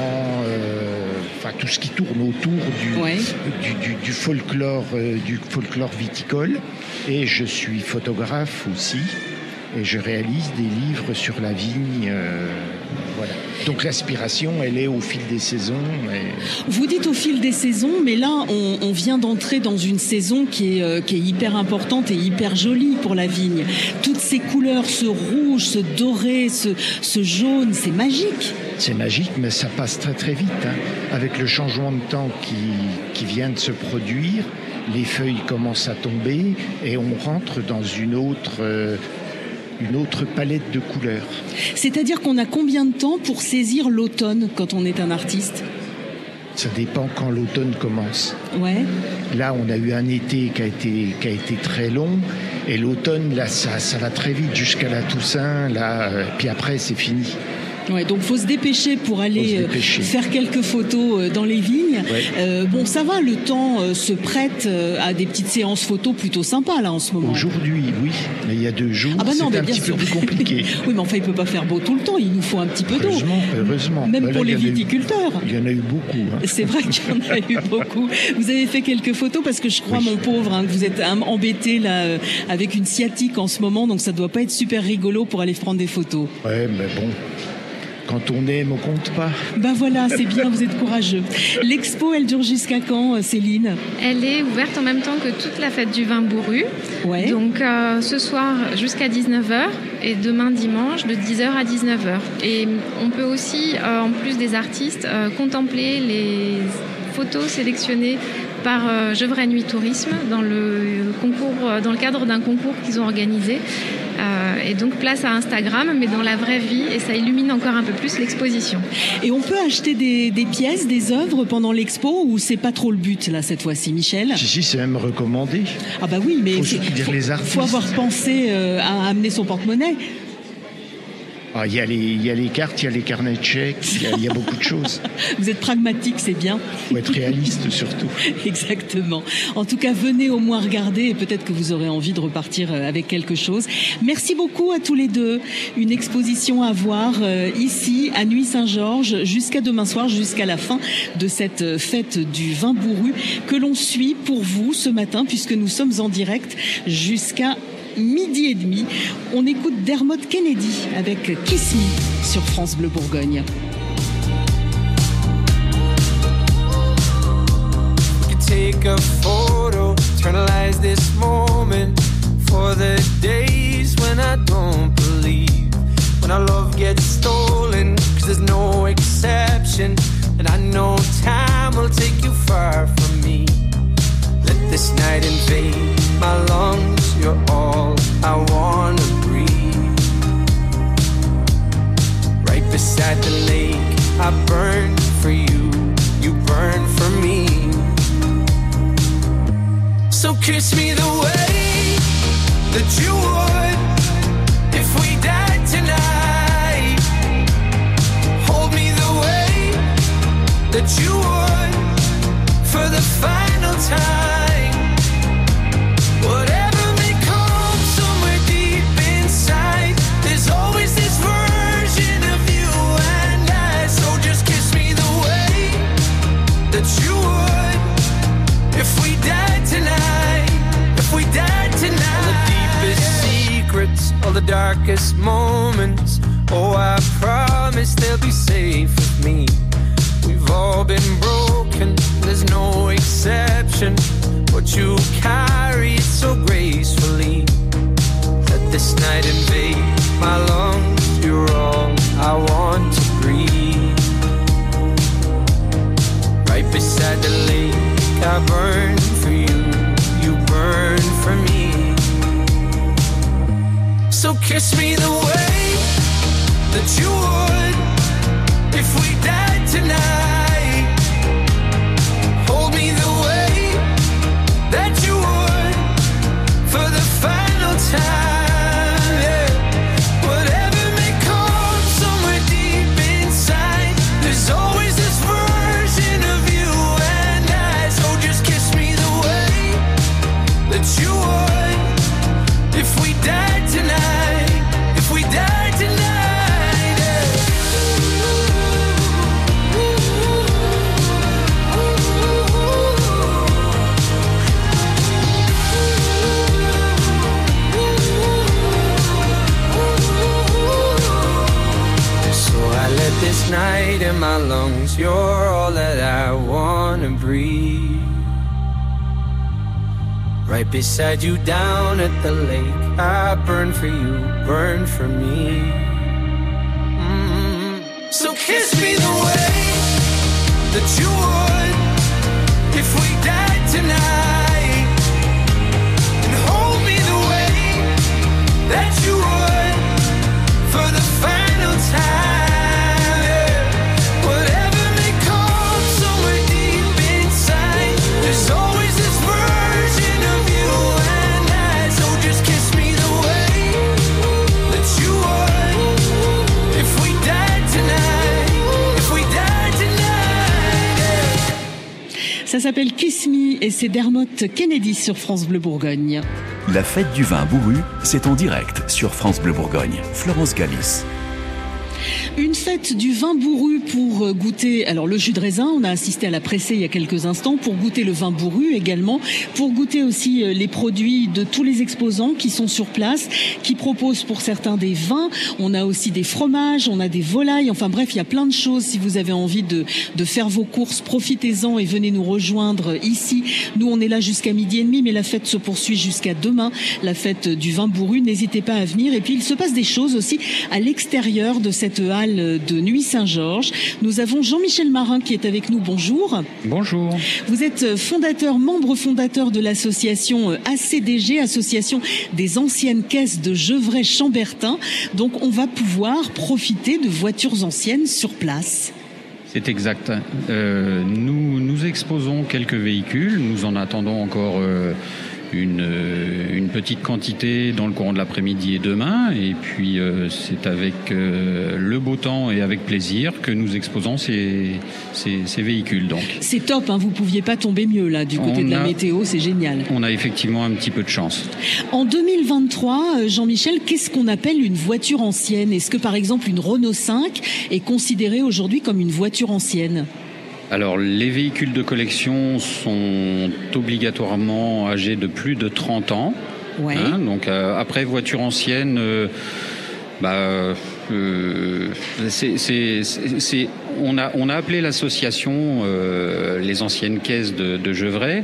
euh, enfin tout ce qui tourne autour du, Ouais. du, du- du folklore, euh, du folklore viticole. Et je suis photographe aussi. Et je réalise des livres sur la vigne. euh, voilà. Donc l'aspiration, elle est au fil des saisons. et- Vous dites au fil des saisons, mais là, on, on vient d'entrer dans une saison qui est, euh, qui est hyper importante et hyper jolie pour la vigne. Toutes ces couleurs, ce rouge, ce doré, ce, ce jaune, c'est magique. C'est magique, mais ça passe très très vite. hein. Avec le changement de temps qui, qui vient de se produire, les feuilles commencent à tomber et on rentre dans une autre, euh, une autre palette de couleurs. C'est-à-dire qu'on a combien de temps pour saisir l'automne quand on est un artiste? Ça dépend quand l'automne commence. Ouais. Là, on a eu un été qui a été, qui a été très long. Et l'automne, là, ça, ça va très vite jusqu'à la Toussaint. Là, euh, puis après, c'est fini. Ouais, donc faut se dépêcher pour aller euh, dépêcher. faire quelques photos euh, dans les vignes. Ouais. Euh, bon, ça va, le temps euh, se prête à des petites séances photos plutôt sympas là en ce moment. Aujourd'hui, oui. Mais il y a deux jours, Ah bah c'est un bien petit sûr. peu plus compliqué. *laughs* oui, mais enfin, il peut pas faire beau tout le temps. Il nous faut un petit peu d'eau. Heureusement, heureusement. Même Bah là, pour les viticulteurs. Il y en a eu beaucoup. hein. C'est vrai qu'il y en a eu *laughs* beaucoup. Vous avez fait quelques photos parce que je crois, mon pauvre, hein, que vous êtes hein, embêté là avec une sciatique en ce moment, donc ça doit pas être super rigolo pour aller prendre des photos. Ouais, mais bon. Quand on aime, on compte pas. Ben voilà, c'est bien, vous êtes courageux. L'expo, elle dure jusqu'à quand, euh, Céline? Elle est ouverte en même temps que toute la fête du vin bourru. Ouais. Donc euh, ce soir jusqu'à 19h et demain dimanche de 10h à 19h. Et on peut aussi, euh, en plus des artistes, euh, contempler les photos sélectionnées par euh, Gevrey Nuit Tourisme dans le concours, dans le cadre d'un concours qu'ils ont organisé. Euh, et donc place à Instagram, mais dans la vraie vie, et ça illumine encore un peu plus l'exposition. Et on peut acheter des, des pièces, des œuvres pendant l'expo ou c'est pas trop le but là cette fois-ci, Michel? Si, si, c'est même recommandé. Ah bah oui, mais Faut soutenir faut, les artistes. faut avoir pensé euh, à amener son porte-monnaie. Ah, Il y, a les- il y a les cartes, il y a les carnets de chèques, il y a- il y, a beaucoup de choses. *laughs* Vous êtes pragmatique, c'est bien. Il faut être réaliste surtout. *laughs* Exactement. En tout cas, venez au moins regarder et peut-être que vous aurez envie de repartir euh, avec quelque chose. Merci beaucoup à tous les deux. Une exposition à voir euh, ici à Nuit Saint-Georges jusqu'à demain soir, jusqu'à la fin de cette euh, fête du vin bourru que l'on suit pour vous ce matin puisque nous sommes en direct jusqu'à midi et demi. On écoute Dermot Kennedy avec Kiss Me sur France Bleu Bourgogne. Take a photo, eternalize this moment for the days when I don't believe. When our love gets stolen, cause there's no exception. And I know time will take you far from me. Let this night invade my lungs, you're all I wanna breathe. Right beside the lake, I burn for you, you burn for me. So kiss me the way that you would if we died tonight. Hold me the way that you would for the final time. Darkest moments. Oh, I promise they'll be safe with me. We've all been broken, there's no exception. But you carry it so gracefully. Let this night invade my lungs. You're all I beside you down at the lake. I burn for you, burn for me. C'est Dermot Kennedy sur France Bleu Bourgogne. La fête du vin bourru, c'est en direct sur France Bleu Bourgogne. Florence Galis. Une fête du vin bourru pour euh, goûter, alors le jus de raisin, on a assisté à la pressée il y a quelques instants, pour goûter le vin bourru également, pour goûter aussi euh, les produits de tous les exposants qui sont sur place, qui proposent pour certains des vins, on a aussi des fromages, on a des volailles, enfin bref, il y a plein de choses. Si vous avez envie de, de faire vos courses, profitez-en et venez nous rejoindre ici. Nous, on est là jusqu'à midi et demi, mais la fête se poursuit jusqu'à demain, la fête du vin bourru. N'hésitez pas à venir. Et puis, il se passe des choses aussi à l'extérieur de cette halle de Nuit Saint-Georges. Nous avons Jean-Michel Marin qui est avec nous. Bonjour. Bonjour. Vous êtes fondateur, membre fondateur de l'association euh, ACDG, Association des anciennes caisses de Gevrey-Chambertin. Donc, on va pouvoir profiter de voitures anciennes sur place. C'est exact. Euh, nous, nous exposons quelques véhicules. Nous en attendons encore euh, une, euh, une petite quantité dans le courant de l'après-midi et demain. Et puis, euh, c'est avec euh, le beau temps et avec plaisir que nous exposons ces, ces, ces véhicules. Donc, C'est top, hein, vous pouviez pas tomber mieux là du côté On de la a- météo, c'est génial. on a effectivement un petit peu de chance. En 2023, euh, Jean-Michel, qu'est-ce qu'on appelle une voiture ancienne? Est-ce que par exemple une Renault 5 est considérée aujourd'hui comme une voiture ancienne? Alors, les véhicules de collection sont obligatoirement âgés de plus de 30 ans. Ouais. Hein, donc, euh, après voiture ancienne, euh, bah, euh, c'est- on, a, on a appelé l'association euh, les anciennes caisses de, de Gevrey.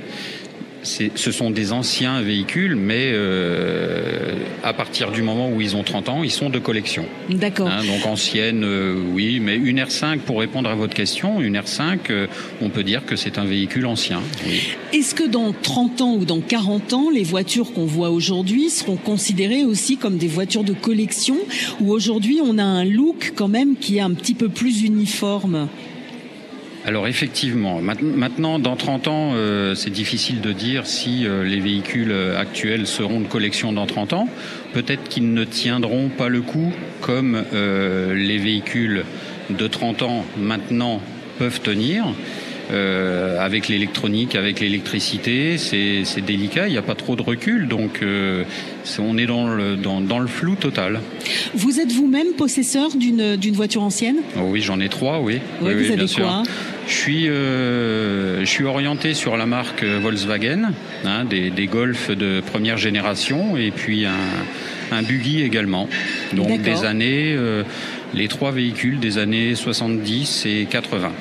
Ce sont des anciens véhicules, mais euh, à partir du moment où ils ont 30 ans, ils sont de collection. D'accord. Hein, donc ancienne, euh, oui, mais une R5, pour répondre à votre question, une R5, euh, on peut dire que c'est un véhicule ancien. oui. Est-ce que dans 30 ans ou dans 40 ans, les voitures qu'on voit aujourd'hui seront considérées aussi comme des voitures de collection ou aujourd'hui on a un look quand même qui est un petit peu plus uniforme? Alors effectivement, maintenant, dans 30 ans, euh, c'est difficile de dire si euh, les véhicules euh, actuels seront de collection dans 30 ans. Peut-être qu'ils ne tiendront pas le coup comme les véhicules de 30 ans maintenant peuvent tenir. Euh, avec l'électronique, avec l'électricité, c'est délicat, il n'y a pas trop de recul, donc euh, on est dans le, dans, dans le flou total. Vous êtes vous-même possesseur d'une voiture ancienne? Oh oui, j'en ai trois, oui. Oui, vous oui, avez bien sûr. quoi? Je suis, euh, je suis orienté sur la marque Volkswagen, hein, des, des Golf de première génération, et puis un, un buggy également. Donc des années, euh, les trois véhicules des années 70 et 80.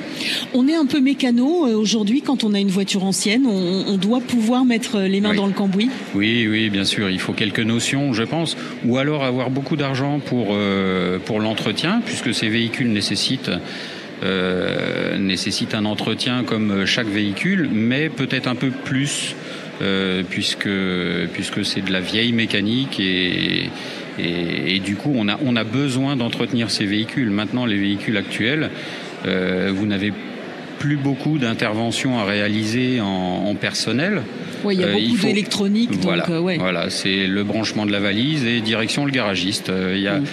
On est un peu mécano euh, aujourd'hui quand on a une voiture ancienne, on, on doit pouvoir mettre les mains Oui. dans le cambouis. Oui, oui, bien sûr, il faut quelques notions, je pense, ou alors avoir beaucoup d'argent pour, euh, pour l'entretien, puisque ces véhicules nécessitent, euh, nécessitent un entretien comme chaque véhicule, mais peut-être un peu plus, euh, puisque, puisque c'est de la vieille mécanique et, Et, et du coup, on a, on a besoin d'entretenir ces véhicules. Maintenant, les véhicules actuels, euh, vous n'avez plus beaucoup d'interventions à réaliser en, en personnel. Ouais, il y a Euh, beaucoup faut- d'électronique, Voilà, euh, ouais. voilà c'est le branchement de la valise et direction le garagiste. Euh, il y a, Mm.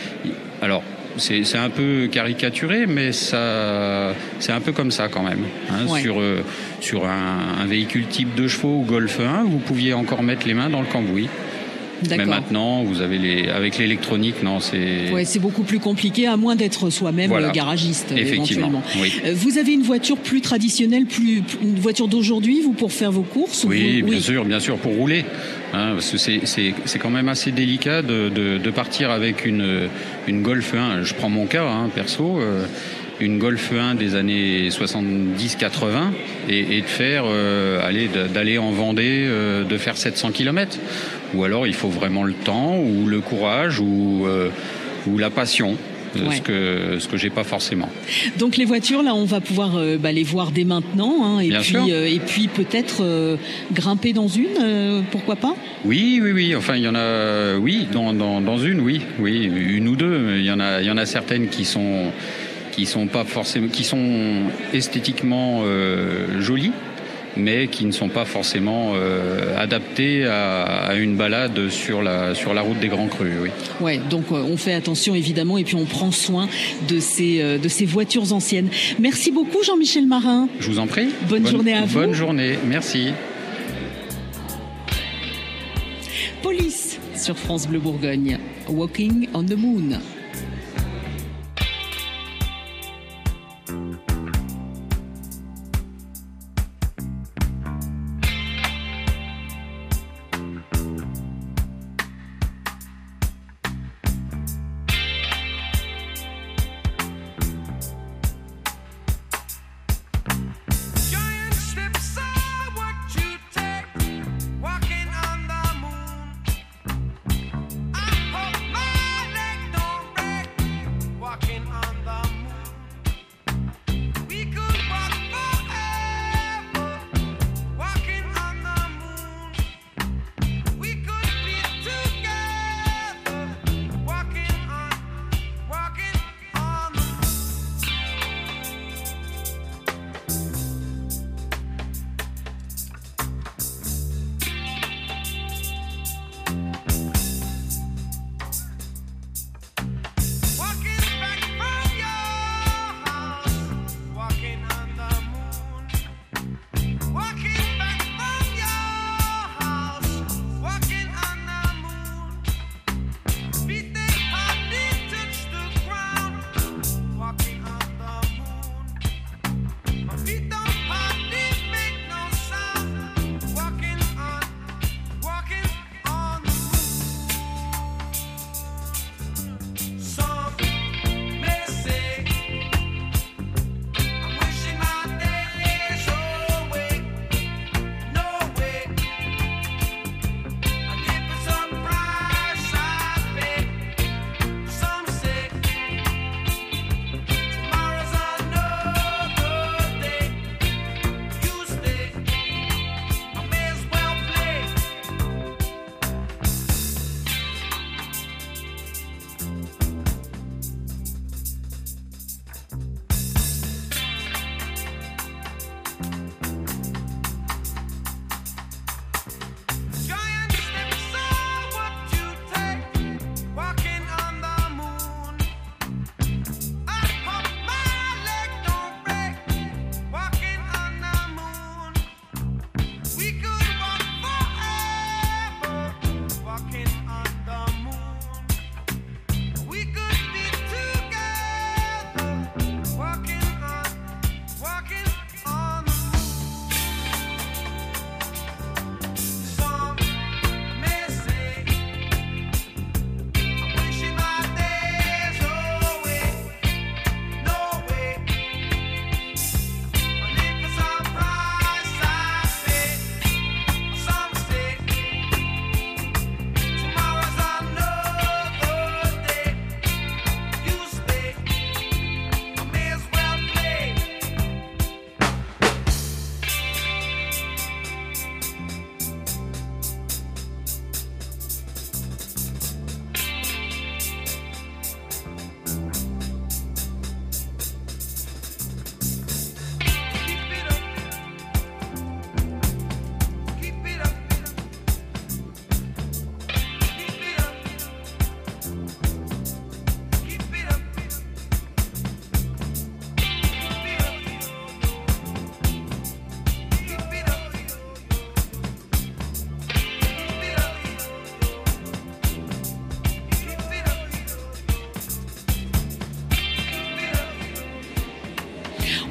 Alors, c'est c'est un peu caricaturé, mais ça, c'est un peu comme ça quand même. hein. Ouais. Sur, euh, sur un, un véhicule type de chevaux ou Golf 1, vous pouviez encore mettre les mains dans le cambouis. Mais maintenant, vous avez les, avec l'électronique, non, c'est. Ouais, c'est beaucoup plus compliqué, à moins d'être soi-même Voilà. euh, garagiste, Effectivement, éventuellement. oui. Euh, Vous avez une voiture plus traditionnelle, plus, une voiture d'aujourd'hui, vous, pour faire vos courses ou Oui, vous- bien sûr, bien sûr, pour rouler. Hein, parce que c'est- c'est c'est quand même assez délicat de, de, de partir avec une, une Golf 1. Je prends mon cas, hein, perso. euh, une Golf 1 des années 70-80 et, et de faire, euh, aller d'aller en Vendée, euh, de faire 700 km. Ou alors il faut vraiment le temps ou le courage ou, euh, ou la passion. euh, Ouais. Ce que ce que j'ai pas forcément. Donc les voitures, là, on va pouvoir euh, bah, les voir dès maintenant, hein, et, Bien puis, sûr. euh, et puis peut-être euh, grimper dans une, euh, pourquoi pas? Oui, oui, oui. Enfin, il y en a. Oui, dans, dans, dans une, oui, oui, une ou deux. Il y en a, il y en a certaines qui sont qui sont pas forcément, qui sont esthétiquement euh, jolies, mais qui ne sont pas forcément euh, adaptées à, à une balade sur la sur la route des Grands Crus. Oui. Ouais, donc euh, on fait attention évidemment et puis on prend soin de ces, euh, de ces voitures anciennes. Merci beaucoup Jean-Michel Marin. Je vous en prie. Bonne journée à vous. Bonne journée. Merci. Police sur France Bleu Bourgogne. Walking on the Moon.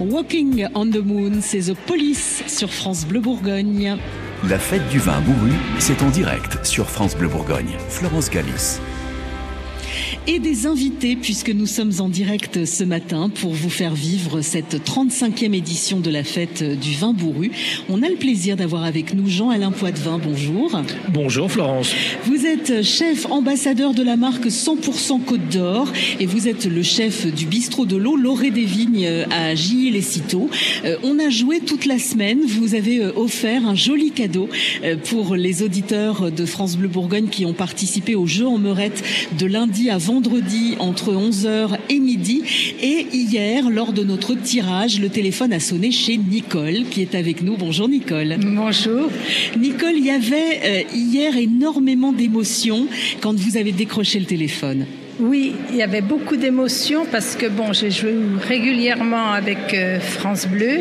Walking on the Moon, c'est The Police sur France Bleu Bourgogne. La fête du vin bourru, c'est en direct sur France Bleu Bourgogne. Florence Galis. Et des invités puisque nous sommes en direct ce matin pour vous faire vivre cette 35e édition de la fête du vin bourru. On a le plaisir d'avoir avec nous Jean-Alain Poitvin. Bonjour. Bonjour Florence. Vous êtes chef ambassadeur de la marque 100% Côte d'Or et vous êtes le chef du bistrot de l'eau Loré des Vignes à Gilles-les-Citeaux. Euh, on a joué toute la semaine. Vous avez euh, offert un joli cadeau euh, pour les auditeurs de France Bleu Bourgogne qui ont participé au jeu en meurette de lundi à vendredi entre 11h et midi. Et hier, lors de notre tirage, le téléphone a sonné chez Nicole qui est avec nous. Bonjour Nicole. Bonjour. Nicole, il y avait euh, hier énormément d'émotions quand vous avez décroché le téléphone. Oui, il y avait beaucoup d'émotions parce que bon, j'ai joué régulièrement avec euh, France Bleu.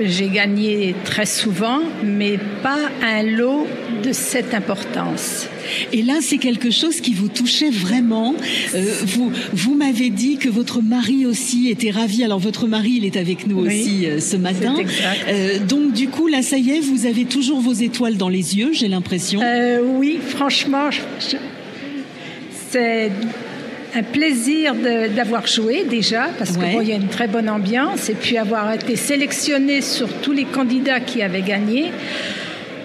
J'ai gagné très souvent, mais pas un lot de cette importance. Et là, c'est quelque chose qui vous touchait vraiment. Euh, vous vous m'avez dit que votre mari aussi était ravi. Alors votre mari, il est avec nous Oui, aussi euh, ce matin. exact. Euh, donc du coup, là, ça y est, vous avez toujours vos étoiles dans les yeux, j'ai l'impression. Oui, franchement, je- c'est un plaisir d'avoir joué déjà, parce Ouais. qu'il bon, y a une très bonne ambiance, et puis avoir été sélectionné sur tous les candidats qui avaient gagné.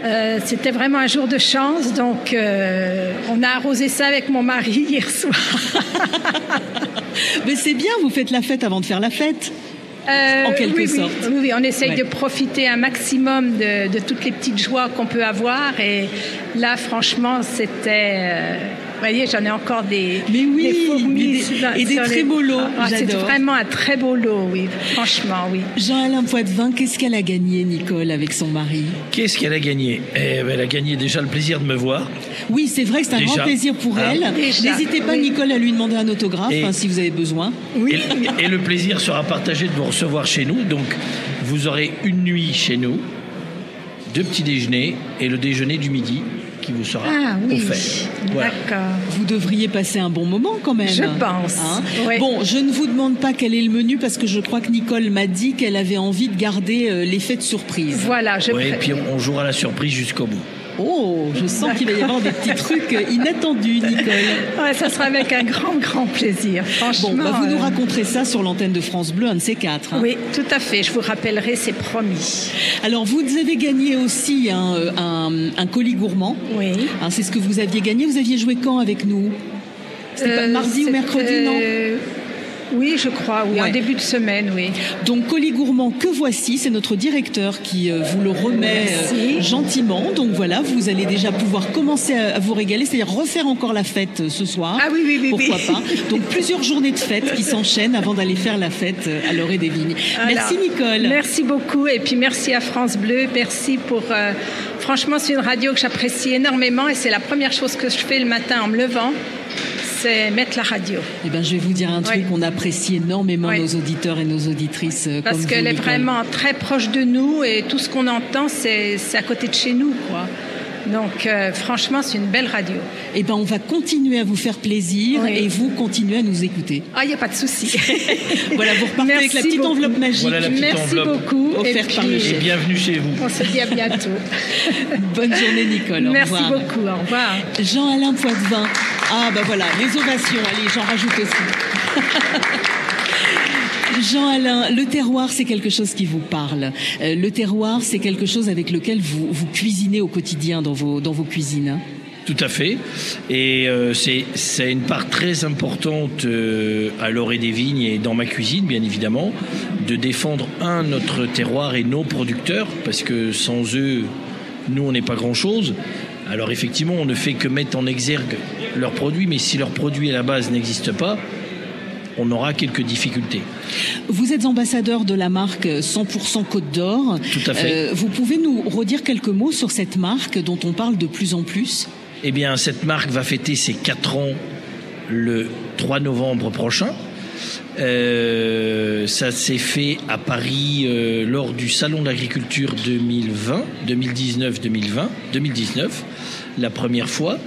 Euh, C'était vraiment un jour de chance, donc euh, on a arrosé ça avec mon mari *laughs* hier soir. Mais c'est bien, vous faites la fête avant de faire la fête. Euh, En quelque oui. sorte. Oui, oui, on essaye Ouais. de profiter un maximum de, de toutes les petites joies qu'on peut avoir. Et là, franchement, c'était. Vous voyez, j'en ai encore des, mais oui, des fourmis des- sur- et des très les- beaux lots, Ah, C'est vraiment un très beau lot, oui. Franchement, oui. Jean-Alain Poitvin, qu'est-ce qu'elle a gagné, Nicole, avec son mari? Qu'est-ce qu'elle a gagné? Eh ben, Elle a gagné déjà le plaisir de me voir. Oui, c'est vrai que c'est un Déjà. grand plaisir pour Ah. elle. Déjà, N'hésitez pas, oui. Nicole, à lui demander un autographe Et- hein, si vous avez besoin. Et, et le plaisir sera partagé de vous recevoir chez nous. Donc, vous aurez une nuit chez nous, deux petits déjeuners et le déjeuner du midi qui vous sera Ah oui. offert. Voilà. D'accord. Vous devriez passer un bon moment quand même. Je pense, oui. Bon, je ne vous demande pas quel est le menu parce que je crois que Nicole m'a dit qu'elle avait envie de garder euh, l'effet de surprise. Voilà, je Ouais, et puis on, on jouera la surprise jusqu'au bout. Oh, je sens qu'il va y avoir des petits trucs euh, inattendus, Nicole. Ouais, ça sera avec un grand, grand plaisir. Franchement. Bon, bah, vous nous euh, raconterez ça sur l'antenne de France Bleu, un de ces quatre. hein. Oui, tout à fait. Je vous rappellerai, c'est promis. Alors, vous avez gagné aussi un, euh, un, un colis gourmand. Oui. Hein, c'est ce que vous aviez gagné. Vous aviez joué quand avec nous? C'était pas Euh, mardi ou mercredi, non? Oui, je crois, oui, Ouais. en début de semaine, oui. Donc colis gourmand que voici, c'est notre directeur qui euh, vous le remet euh, gentiment. Donc voilà, vous allez déjà pouvoir commencer à, à vous régaler, c'est-à-dire refaire encore la fête euh, ce soir. Ah oui, oui, oui, Pourquoi oui. pas Donc *laughs* plusieurs journées de fête qui s'enchaînent avant d'aller faire la fête à l'orée des vignes. Voilà. Merci Nicole. Merci beaucoup et puis merci à France Bleu. Merci pour. franchement, c'est une radio que j'apprécie énormément et c'est la première chose que je fais le matin en me levant, c'est mettre la radio. Eh ben, je vais vous dire un truc, Oui. on apprécie énormément Oui. nos auditeurs et nos auditrices. euh, Parce qu'elle est vraiment très proche de nous et tout ce qu'on entend, c'est c'est à côté de chez nous, quoi. Donc, euh, franchement, c'est une belle radio. Eh ben, on va continuer à vous faire plaisir Oui. et vous continuez à nous écouter. Ah, il n'y a pas de souci. *laughs* Voilà, vous repartez avec la petite beaucoup. enveloppe magique. Voilà la petite Merci enveloppe beaucoup. offerte et par le chef. bienvenue chez vous. On se dit à bientôt. *laughs* Bonne journée Nicole. Au Merci revoir. beaucoup. Au revoir. Jean-Alain Poitvin. Ah bah voilà, les ovations, allez, j'en rajoute aussi. *laughs* Jean-Alain, le terroir, c'est quelque chose qui vous parle. Euh, le terroir, c'est quelque chose avec lequel vous, cuisinez au quotidien dans vos, cuisines. hein? Tout à fait. Et euh, c'est c'est une part très importante euh, à l'orée des vignes et dans ma cuisine, bien évidemment, de défendre, un, notre terroir et nos producteurs, parce que sans eux, nous, on n'est pas grand-chose. Alors effectivement, on ne fait que mettre en exergue leurs produits, mais si leurs produits à la base n'existent pas, on aura quelques difficultés. Vous êtes ambassadeur de la marque 100% Côte d'Or. Tout à fait. Euh, vous pouvez nous redire quelques mots sur cette marque dont on parle de plus en plus? Eh bien, cette marque va fêter ses 4 ans le 3 novembre prochain. Euh, ça s'est fait à Paris euh, lors du Salon de l'agriculture 2020, 2019-2020, 2019. la première fois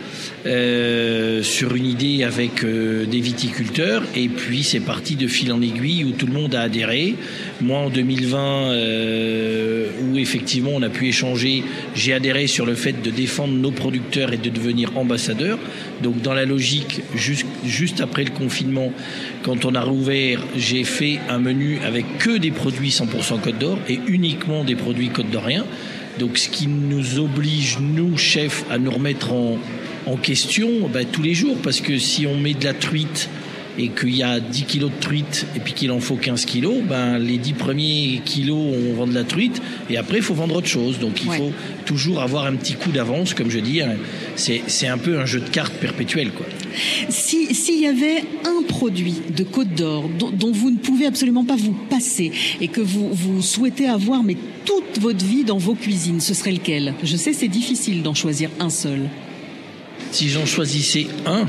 euh, sur une idée avec euh, des viticulteurs et puis c'est parti de fil en aiguille où tout le monde a adhéré. Moi en 2020 euh, où effectivement on a pu échanger, j'ai adhéré sur le fait de défendre nos producteurs et de devenir ambassadeur. Donc dans la logique juste, juste après le confinement quand on a rouvert, j'ai fait un menu avec que des produits 100% Côte d'Or et uniquement des produits Côte d'Oriens. Donc ce qui nous oblige, nous, chefs, à nous remettre en, en question ben, tous les jours. Parce que si on met de la truite et qu'il y a 10 kilos de truite et puis qu'il en faut 15 kilos, ben, les 10 premiers kilos, on vend de la truite et après, il faut vendre autre chose. Donc il Ouais. faut toujours avoir un petit coup d'avance, comme je dis. hein. C'est un peu un jeu de cartes perpétuel. Quoi. Si s'il y avait un produit de Côte d'Or dont, dont vous ne pouvez absolument pas vous passer et que vous, vous souhaitez avoir mais toute votre vie dans vos cuisines, ce serait lequel? Je sais c'est difficile d'en choisir un seul. Si j'en choisissais un,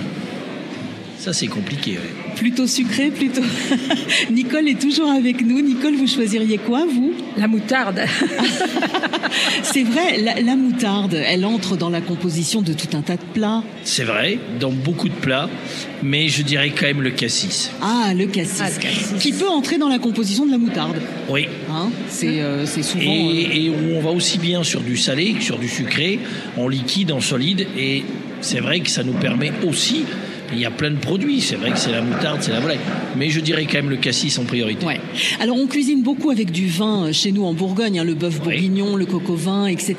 ça c'est compliqué. ouais. Plutôt sucré, plutôt. *laughs* Nicole est toujours avec nous. Nicole, vous choisiriez quoi, vous? La moutarde. *laughs* C'est vrai, la, la moutarde, elle entre dans la composition de tout un tas de plats. C'est vrai, dans beaucoup de plats, mais je dirais quand même le cassis. Ah, le cassis, qui peut entrer dans la composition de la moutarde. Oui. Hein c'est euh, c'est souvent. euh, Et, et où on va aussi bien sur du salé que sur du sucré, en liquide, en solide. Et c'est vrai que ça nous permet aussi. Il y a plein de produits. C'est vrai que c'est la moutarde, c'est la volaille. Mais je dirais quand même le cassis en priorité. Ouais. Alors on cuisine beaucoup avec du vin euh, chez nous en Bourgogne, hein, le bœuf bourguignon, le coq au vin, etc.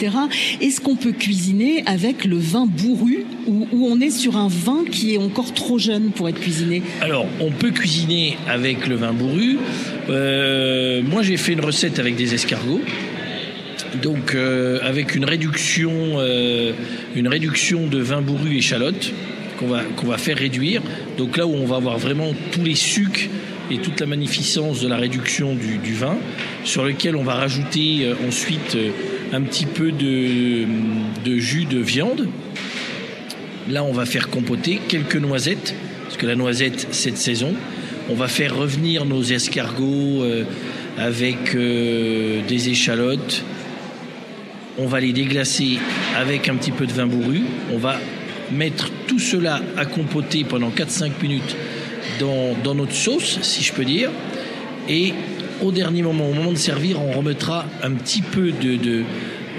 Est-ce qu'on peut cuisiner avec le vin bourru ou, ou on est sur un vin qui est encore trop jeune pour être cuisiné? Alors, on peut cuisiner avec le vin bourru. Euh, moi, j'ai fait une recette avec des escargots. Donc, euh, avec une réduction, euh, une réduction de vin bourru échalote qu'on va, qu'on va faire réduire. Donc là où on va avoir vraiment tous les sucs et toute la magnificence de la réduction du, du vin, sur lequel on va rajouter euh, ensuite un petit peu de, de jus de viande. Là, on va faire compoter quelques noisettes, parce que la noisette, c'est de saison. On va faire revenir nos escargots euh, avec euh, des échalotes. On va les déglacer avec un petit peu de vin bourru. On va mettre tout cela à compoter pendant 4-5 minutes dans, notre sauce, si je peux dire. Et au dernier moment, au moment de servir, on remettra un petit peu de, de-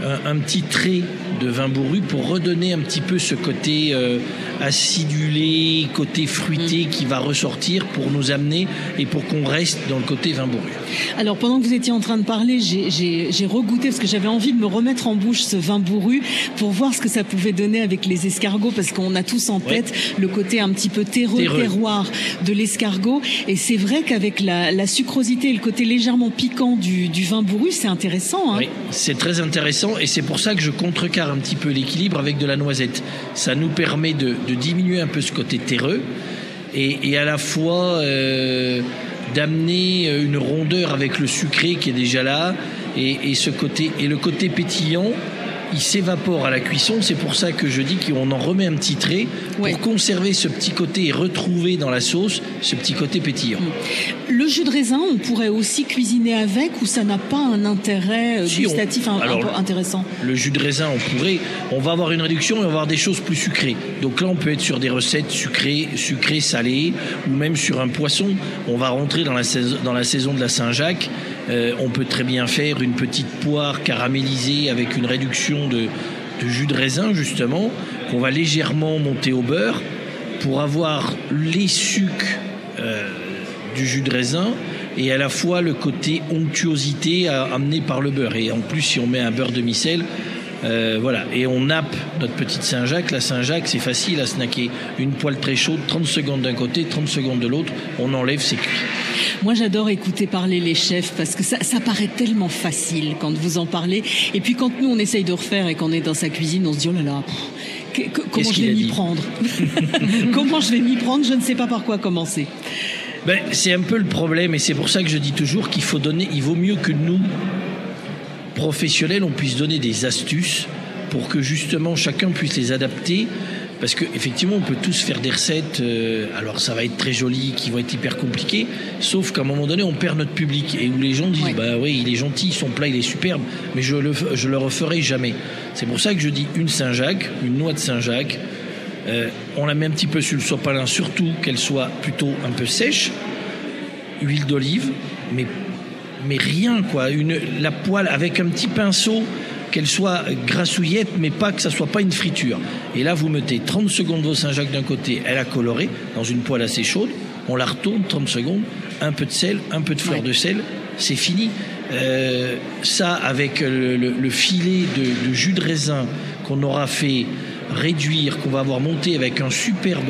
un, un petit trait de vin bourru pour redonner un petit peu ce côté euh, acidulé, côté fruité qui va ressortir pour nous amener et pour qu'on reste dans le côté vin bourru. Alors pendant que vous étiez en train de parler, j'ai- regoûté parce que j'avais envie de me remettre en bouche ce vin bourru pour voir ce que ça pouvait donner avec les escargots parce qu'on a tous en tête le côté un petit peu terreux, Terreux. terroir de l'escargot et c'est vrai qu'avec la, la sucrosité et le côté légèrement piquant du, du vin bourru, c'est intéressant. Hein Oui, c'est très intéressant et c'est pour ça que je contrecarre un petit peu l'équilibre avec de la noisette. Ça nous permet de, diminuer un peu ce côté terreux et, à la fois euh, d'amener une rondeur avec le sucré qui est déjà là et ce côté et le côté pétillant. Il s'évapore à la cuisson, c'est pour ça que je dis qu'on en remet un petit trait pour conserver ce petit côté et retrouver dans la sauce ce petit côté pétillant. Le jus de raisin, on pourrait aussi cuisiner avec ou ça n'a pas un intérêt euh, on- gustatif un- peu intéressant? Le jus de raisin, on pourrait, on va avoir une réduction et on va avoir des choses plus sucrées. Donc là, on peut être sur des recettes sucrées, sucrées, salées, ou même sur un poisson. On va rentrer dans la saison, dans la saison de la Saint-Jacques. Euh, on peut très bien faire une petite poire caramélisée avec une réduction de, jus de raisin, justement, qu'on va légèrement monter au beurre pour avoir les sucs euh, du jus de raisin et à la fois le côté onctuosité amené par le beurre. Et en plus, si on met un beurre demi-sel, euh, voilà, et on nappe notre petite Saint-Jacques. La Saint-Jacques, c'est facile à snacker. Une poêle très chaude, 30 secondes d'un côté, 30 secondes de l'autre, on enlève, c'est cuit. Moi, j'adore écouter parler les chefs parce que ça, ça paraît tellement facile quand vous en parlez. Et puis quand nous, on essaye de refaire et qu'on est dans sa cuisine, on se dit, oh là là, pff, que- que- comment je vais m'y prendre *laughs* *laughs* Comment je vais m'y prendre Je ne sais pas par quoi commencer. Ben, c'est un peu le problème, et c'est pour ça que je dis toujours qu'il faut donner, il vaut mieux que nous, professionnels, on puisse donner des astuces pour que justement chacun puisse les adapter Parce que effectivement, on peut tous faire des recettes. euh, alors, ça va être très joli, qui vont être hyper compliquées. Sauf qu'à un moment donné, on perd notre public et où les gens disent, bah oui, il est gentil, son plat, il est superbe, mais je le, je le referai jamais. C'est pour ça que je dis une Saint-Jacques, une noix de Saint-Jacques. Euh, on la met un petit peu sur le sopalin, surtout qu'elle soit plutôt un peu sèche. Huile d'olive, mais mais rien quoi. Une, la poêle avec un petit pinceau, qu'elle soit grassouillette, mais pas que ça soit pas une friture. Et là, vous mettez 30 secondes vos Saint-Jacques d'un côté, elle a coloré dans une poêle assez chaude. On la retourne 30 secondes, un peu de sel, un peu de fleur de sel, c'est fini. Euh, ça avec le, le- le filet de, de jus de raisin qu'on aura fait réduire, qu'on va avoir monté avec un superbe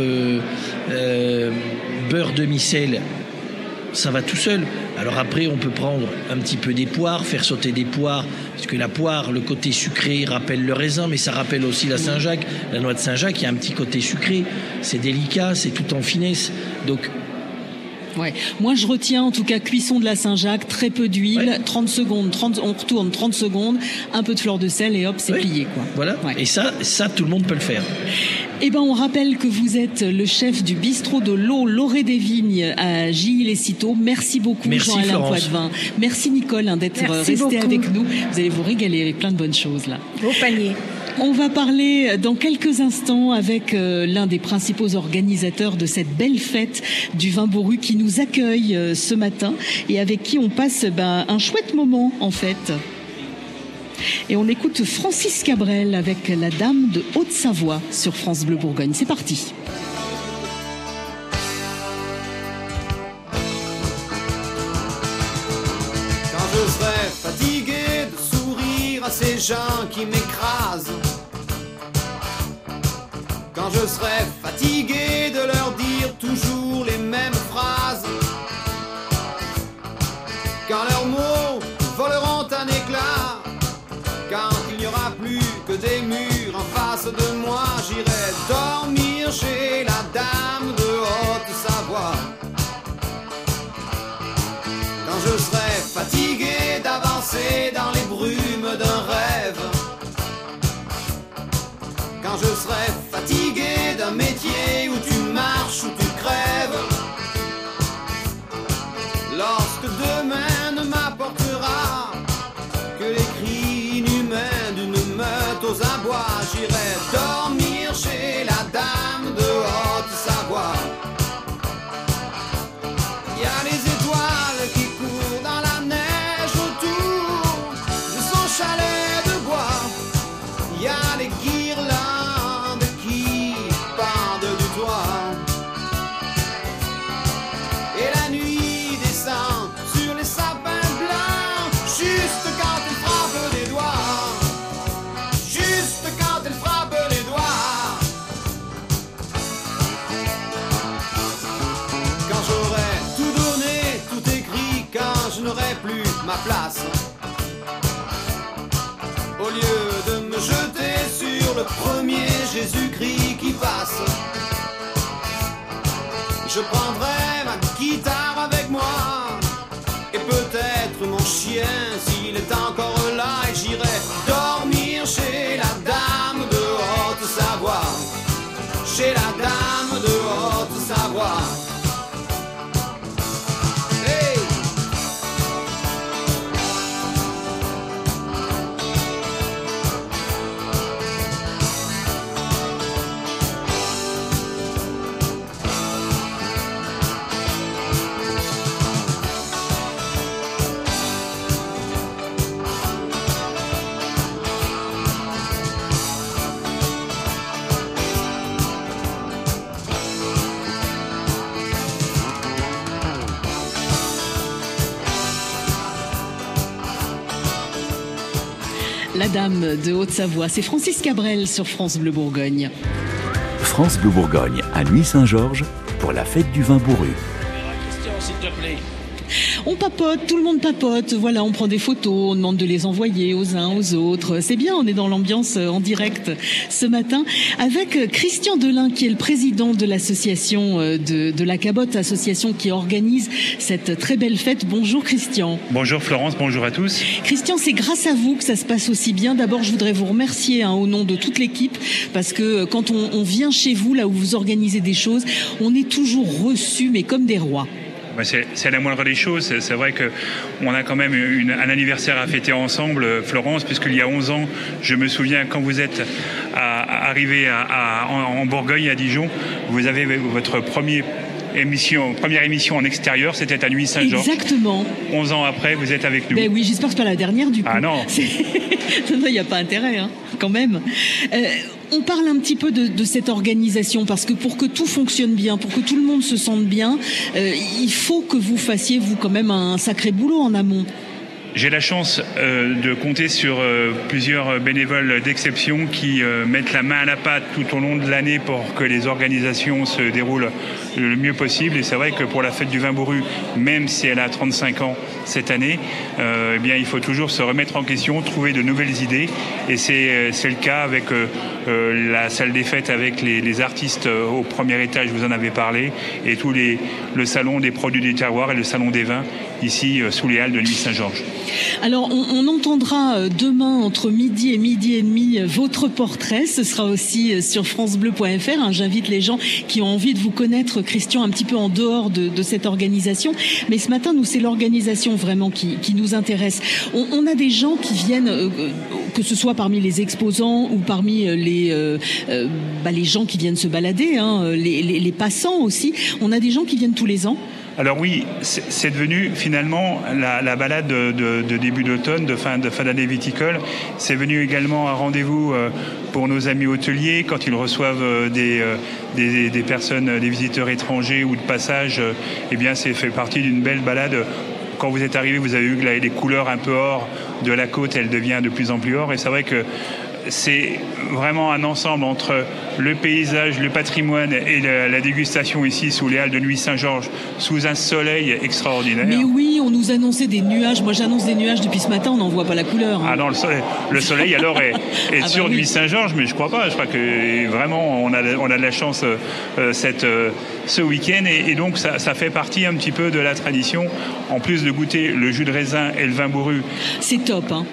euh, beurre demi-sel ça va tout seul. Alors après, on peut prendre un petit peu des poires, faire sauter des poires, parce que la poire, le côté sucré rappelle le raisin, mais ça rappelle aussi la Saint-Jacques. La noix de Saint-Jacques, il y a un petit côté sucré. C'est délicat, c'est tout en finesse. Donc Ouais. Moi, je retiens en tout cas cuisson de la Saint-Jacques, très peu d'huile, 30 secondes, 30, on retourne 30 secondes, un peu de fleur de sel et hop, c'est plié quoi. voilà. Et ça, ça, tout le monde peut le faire. Eh ben, on rappelle que vous êtes le chef du bistrot de l'eau, l'Orée des Vignes à Gilles-les-Citeaux. Merci beaucoup, Merci, Jean-Alain. Poitvin. Merci, Nicole, hein, d'être resté beaucoup. avec nous. Vous allez vous régaler avec plein de bonnes choses, là. Beau panier. On va parler dans quelques instants avec euh, l'un des principaux organisateurs de cette belle fête du vin bourru qui nous accueille euh, ce matin et avec qui on passe ben, un chouette moment en fait. Et on écoute Francis Cabrel avec la Dame de Haute-Savoie sur France Bleu Bourgogne. C'est parti. Quand je serai fatigué de sourire à ces gens qui m'écrasent. Quand je serai fatigué de leur dire toujours les mêmes phrases. Quand leurs mots voleront un éclat. Quand il n'y aura plus que des murs en face de moi, j'irai dormir chez la dame de Haute-Savoie. Quand je serai fatigué d'avancer dans les brumes d'un rêve. Quand je serai aux abois, j'irai dormir Au lieu de me jeter sur le premier Jésus-Christ qui passe, je prendrai ma guitare avec moi. Et peut-être mon chien s'il est encore La Dame de Haute-Savoie, c'est Francis Cabrel sur France Bleu Bourgogne. France Bleu Bourgogne à Nuit-Saint-Georges pour la fête du vin bourru. Papote, tout le monde papote. Voilà, on prend des photos, on demande de les envoyer aux uns, aux autres. C'est bien, on est dans l'ambiance euh, en direct ce matin avec euh, Christian Delin, qui est le président de l'association euh, de, de la Cabotte, association qui organise cette très belle fête. Bonjour Christian. Bonjour Florence, bonjour à tous. Christian, c'est grâce à vous que ça se passe aussi bien. D'abord, je voudrais vous remercier hein, au nom de toute l'équipe parce que euh, quand on, on vient chez vous, là où vous organisez des choses, on est toujours reçu, mais comme des rois. Ouais, C'est la moindre des choses. C'est- vrai qu'on a quand même une- un anniversaire à fêter ensemble, euh, Florence, puisqu'il y a 11 ans, je me souviens, quand vous êtes à- à- arrivé à- en, en Bourgogne, à Dijon, vous avez votre premier émission, première émission en extérieur, c'était à Nuit Saint-Georges. Exactement. 11 ans après, vous êtes avec nous. Ben oui, j'espère que c'est pas la dernière du coup. Ah non. *laughs* C'est- Il n'y a pas intérêt, hein, quand même. Euh, on parle un petit peu de, cette organisation parce que pour que tout fonctionne bien, pour que tout le monde se sente bien, euh, il faut que vous fassiez vous quand même un sacré boulot en amont. J'ai la chance euh, de compter sur euh, plusieurs bénévoles d'exception qui mettent la main à la pâte tout au long de l'année pour que les organisations se déroulent le mieux possible. Et c'est vrai que pour la fête du vin bourru, même si elle a 35 ans cette année, euh, eh bien, il faut toujours se remettre en question, trouver de nouvelles idées. Et c'est euh, le cas avec euh, la salle des fêtes, avec les, les artistes au premier étage, vous en avez parlé, et tous les, le salon des produits du terroir et le salon des vins ici sous les halles de Nuit Saint-Georges. Alors, on, on entendra demain entre midi et midi et demi votre portrait. Ce sera aussi sur francebleu.fr. hein. J'invite les gens qui ont envie de vous connaître, Christian, un petit peu en dehors de, cette organisation. Mais ce matin, nous, c'est l'organisation vraiment qui, nous intéresse. On, a des gens qui viennent, euh, euh, que ce soit parmi les exposants ou parmi euh, les, bah, les gens qui viennent se balader, hein, les passants aussi. On a des gens qui viennent tous les ans. Alors oui, c'est devenu finalement la, la balade de, de- de début d'automne, de fin de fin d'année viticole. C'est venu également un rendez-vous euh, pour nos amis hôteliers quand ils reçoivent euh, des, euh, des, des personnes, euh, des visiteurs étrangers ou de passage. Eh bien, c'est fait partie d'une belle balade. Quand vous êtes arrivé, vous avez vu que la- les couleurs un peu or de la côte, elle devient de plus en plus or. Et c'est vrai que c'est vraiment un ensemble entre le paysage, le patrimoine et la, la dégustation ici sous les halles de Nuit Saint-Georges, sous un soleil extraordinaire. Mais oui, on nous annonçait des nuages. Moi, j'annonce des nuages depuis ce matin. On n'en voit pas la couleur. hein. Ah non, le soleil, le soleil alors est, *laughs* est Ah bah sur oui. Nuit Saint-Georges, mais je crois pas. Je crois que vraiment on a, on a de la chance euh, cette, euh, ce week-end et, et donc ça, ça fait partie un petit peu de la tradition. En plus de goûter le jus de raisin et le vin bourru, C'est top. Hein.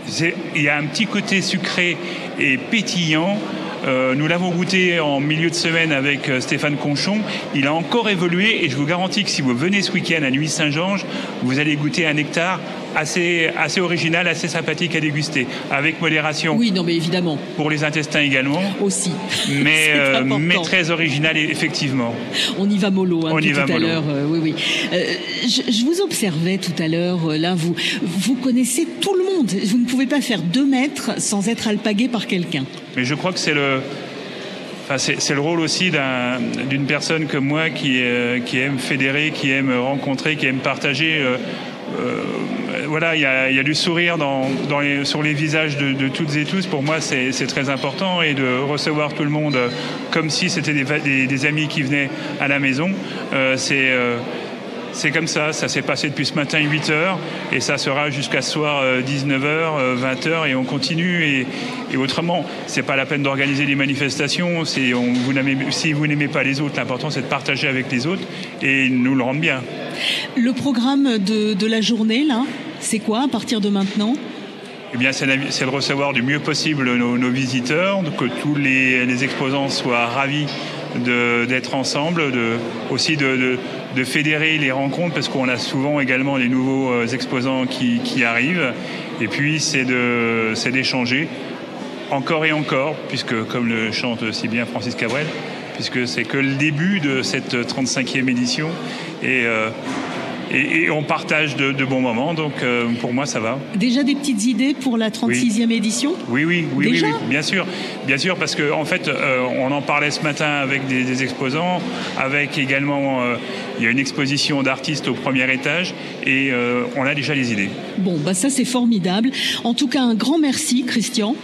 il y a un petit côté sucré et pétillant. Euh, nous l'avons goûté en milieu de semaine avec euh, Stéphane Conchon. Il a encore évolué et je vous garantis que si vous venez ce week-end à Nuit Saint-Georges, vous allez goûter un nectar assez, assez original, assez sympathique à déguster, avec modération. Oui, non, mais évidemment. Pour les intestins également. Aussi. Mais, *laughs* euh, mais très original, effectivement. On y va mollo hein, On y tout va à mollo. l'heure. euh, oui, oui. Euh, je, je vous observais tout à l'heure. Là, vous, vous connaissez tout le monde. Vous ne pouvez pas faire deux mètres sans être alpagué par quelqu'un. Mais je crois que c'est le, enfin, c'est, c'est le rôle aussi d'un- d'une personne comme moi qui, euh, qui aime fédérer, qui aime rencontrer, qui aime partager. euh, euh, voilà, il y a, du sourire sur les visages de, toutes et tous. Pour moi, c'est, très important et de recevoir tout le monde euh, comme si c'était des, amis qui venaient à la maison, euh, c'est euh, c'est comme ça, ça s'est passé depuis ce matin 8 heures et ça sera jusqu'à ce soir 19h, 20h et on continue. Et, et autrement, c'est pas la peine d'organiser des manifestations. Si vous n'aimez pas les autres, l'important c'est de partager avec les autres et nous le rendre bien. Le programme de la journée, là, c'est quoi à partir de maintenant Eh bien, c'est, le recevoir du mieux possible nos, visiteurs, que tous les, exposants soient ravis de- d'être ensemble, de, aussi de, de- de fédérer les rencontres, parce qu'on a souvent également les nouveaux euh, exposants qui, arrivent. Et puis, c'est, de, c'est d'échanger encore et encore, puisque, comme le chante si bien Francis Cabrel, puisque c'est que le début de cette 35e édition. Et, euh, et, et on partage de, de bons moments, donc euh, pour moi, ça va. Déjà des petites idées pour la 36e édition? Oui, oui, oui, oui, Déjà? oui, bien sûr, bien sûr, parce que en fait, euh, on en parlait ce matin avec des, des exposants, avec également, euh, il y a une exposition d'artistes au premier étage, et euh, on a déjà les idées. Bon, bah ça c'est formidable. En tout cas, un grand merci, Christian.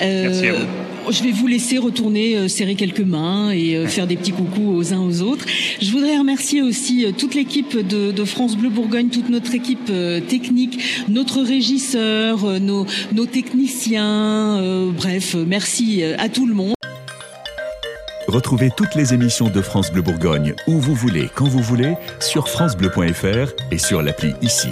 Euh, Merci à vous. Je vais vous laisser retourner euh, serrer quelques mains et euh, faire des petits coucous aux uns aux autres. Je voudrais remercier aussi euh, toute l'équipe de, France Bleu Bourgogne, toute notre équipe technique, notre régisseur, nos, techniciens. bref, merci à tout le monde. Retrouvez toutes les émissions de France Bleu Bourgogne où vous voulez, quand vous voulez, sur francebleu.fr et sur l'appli ici.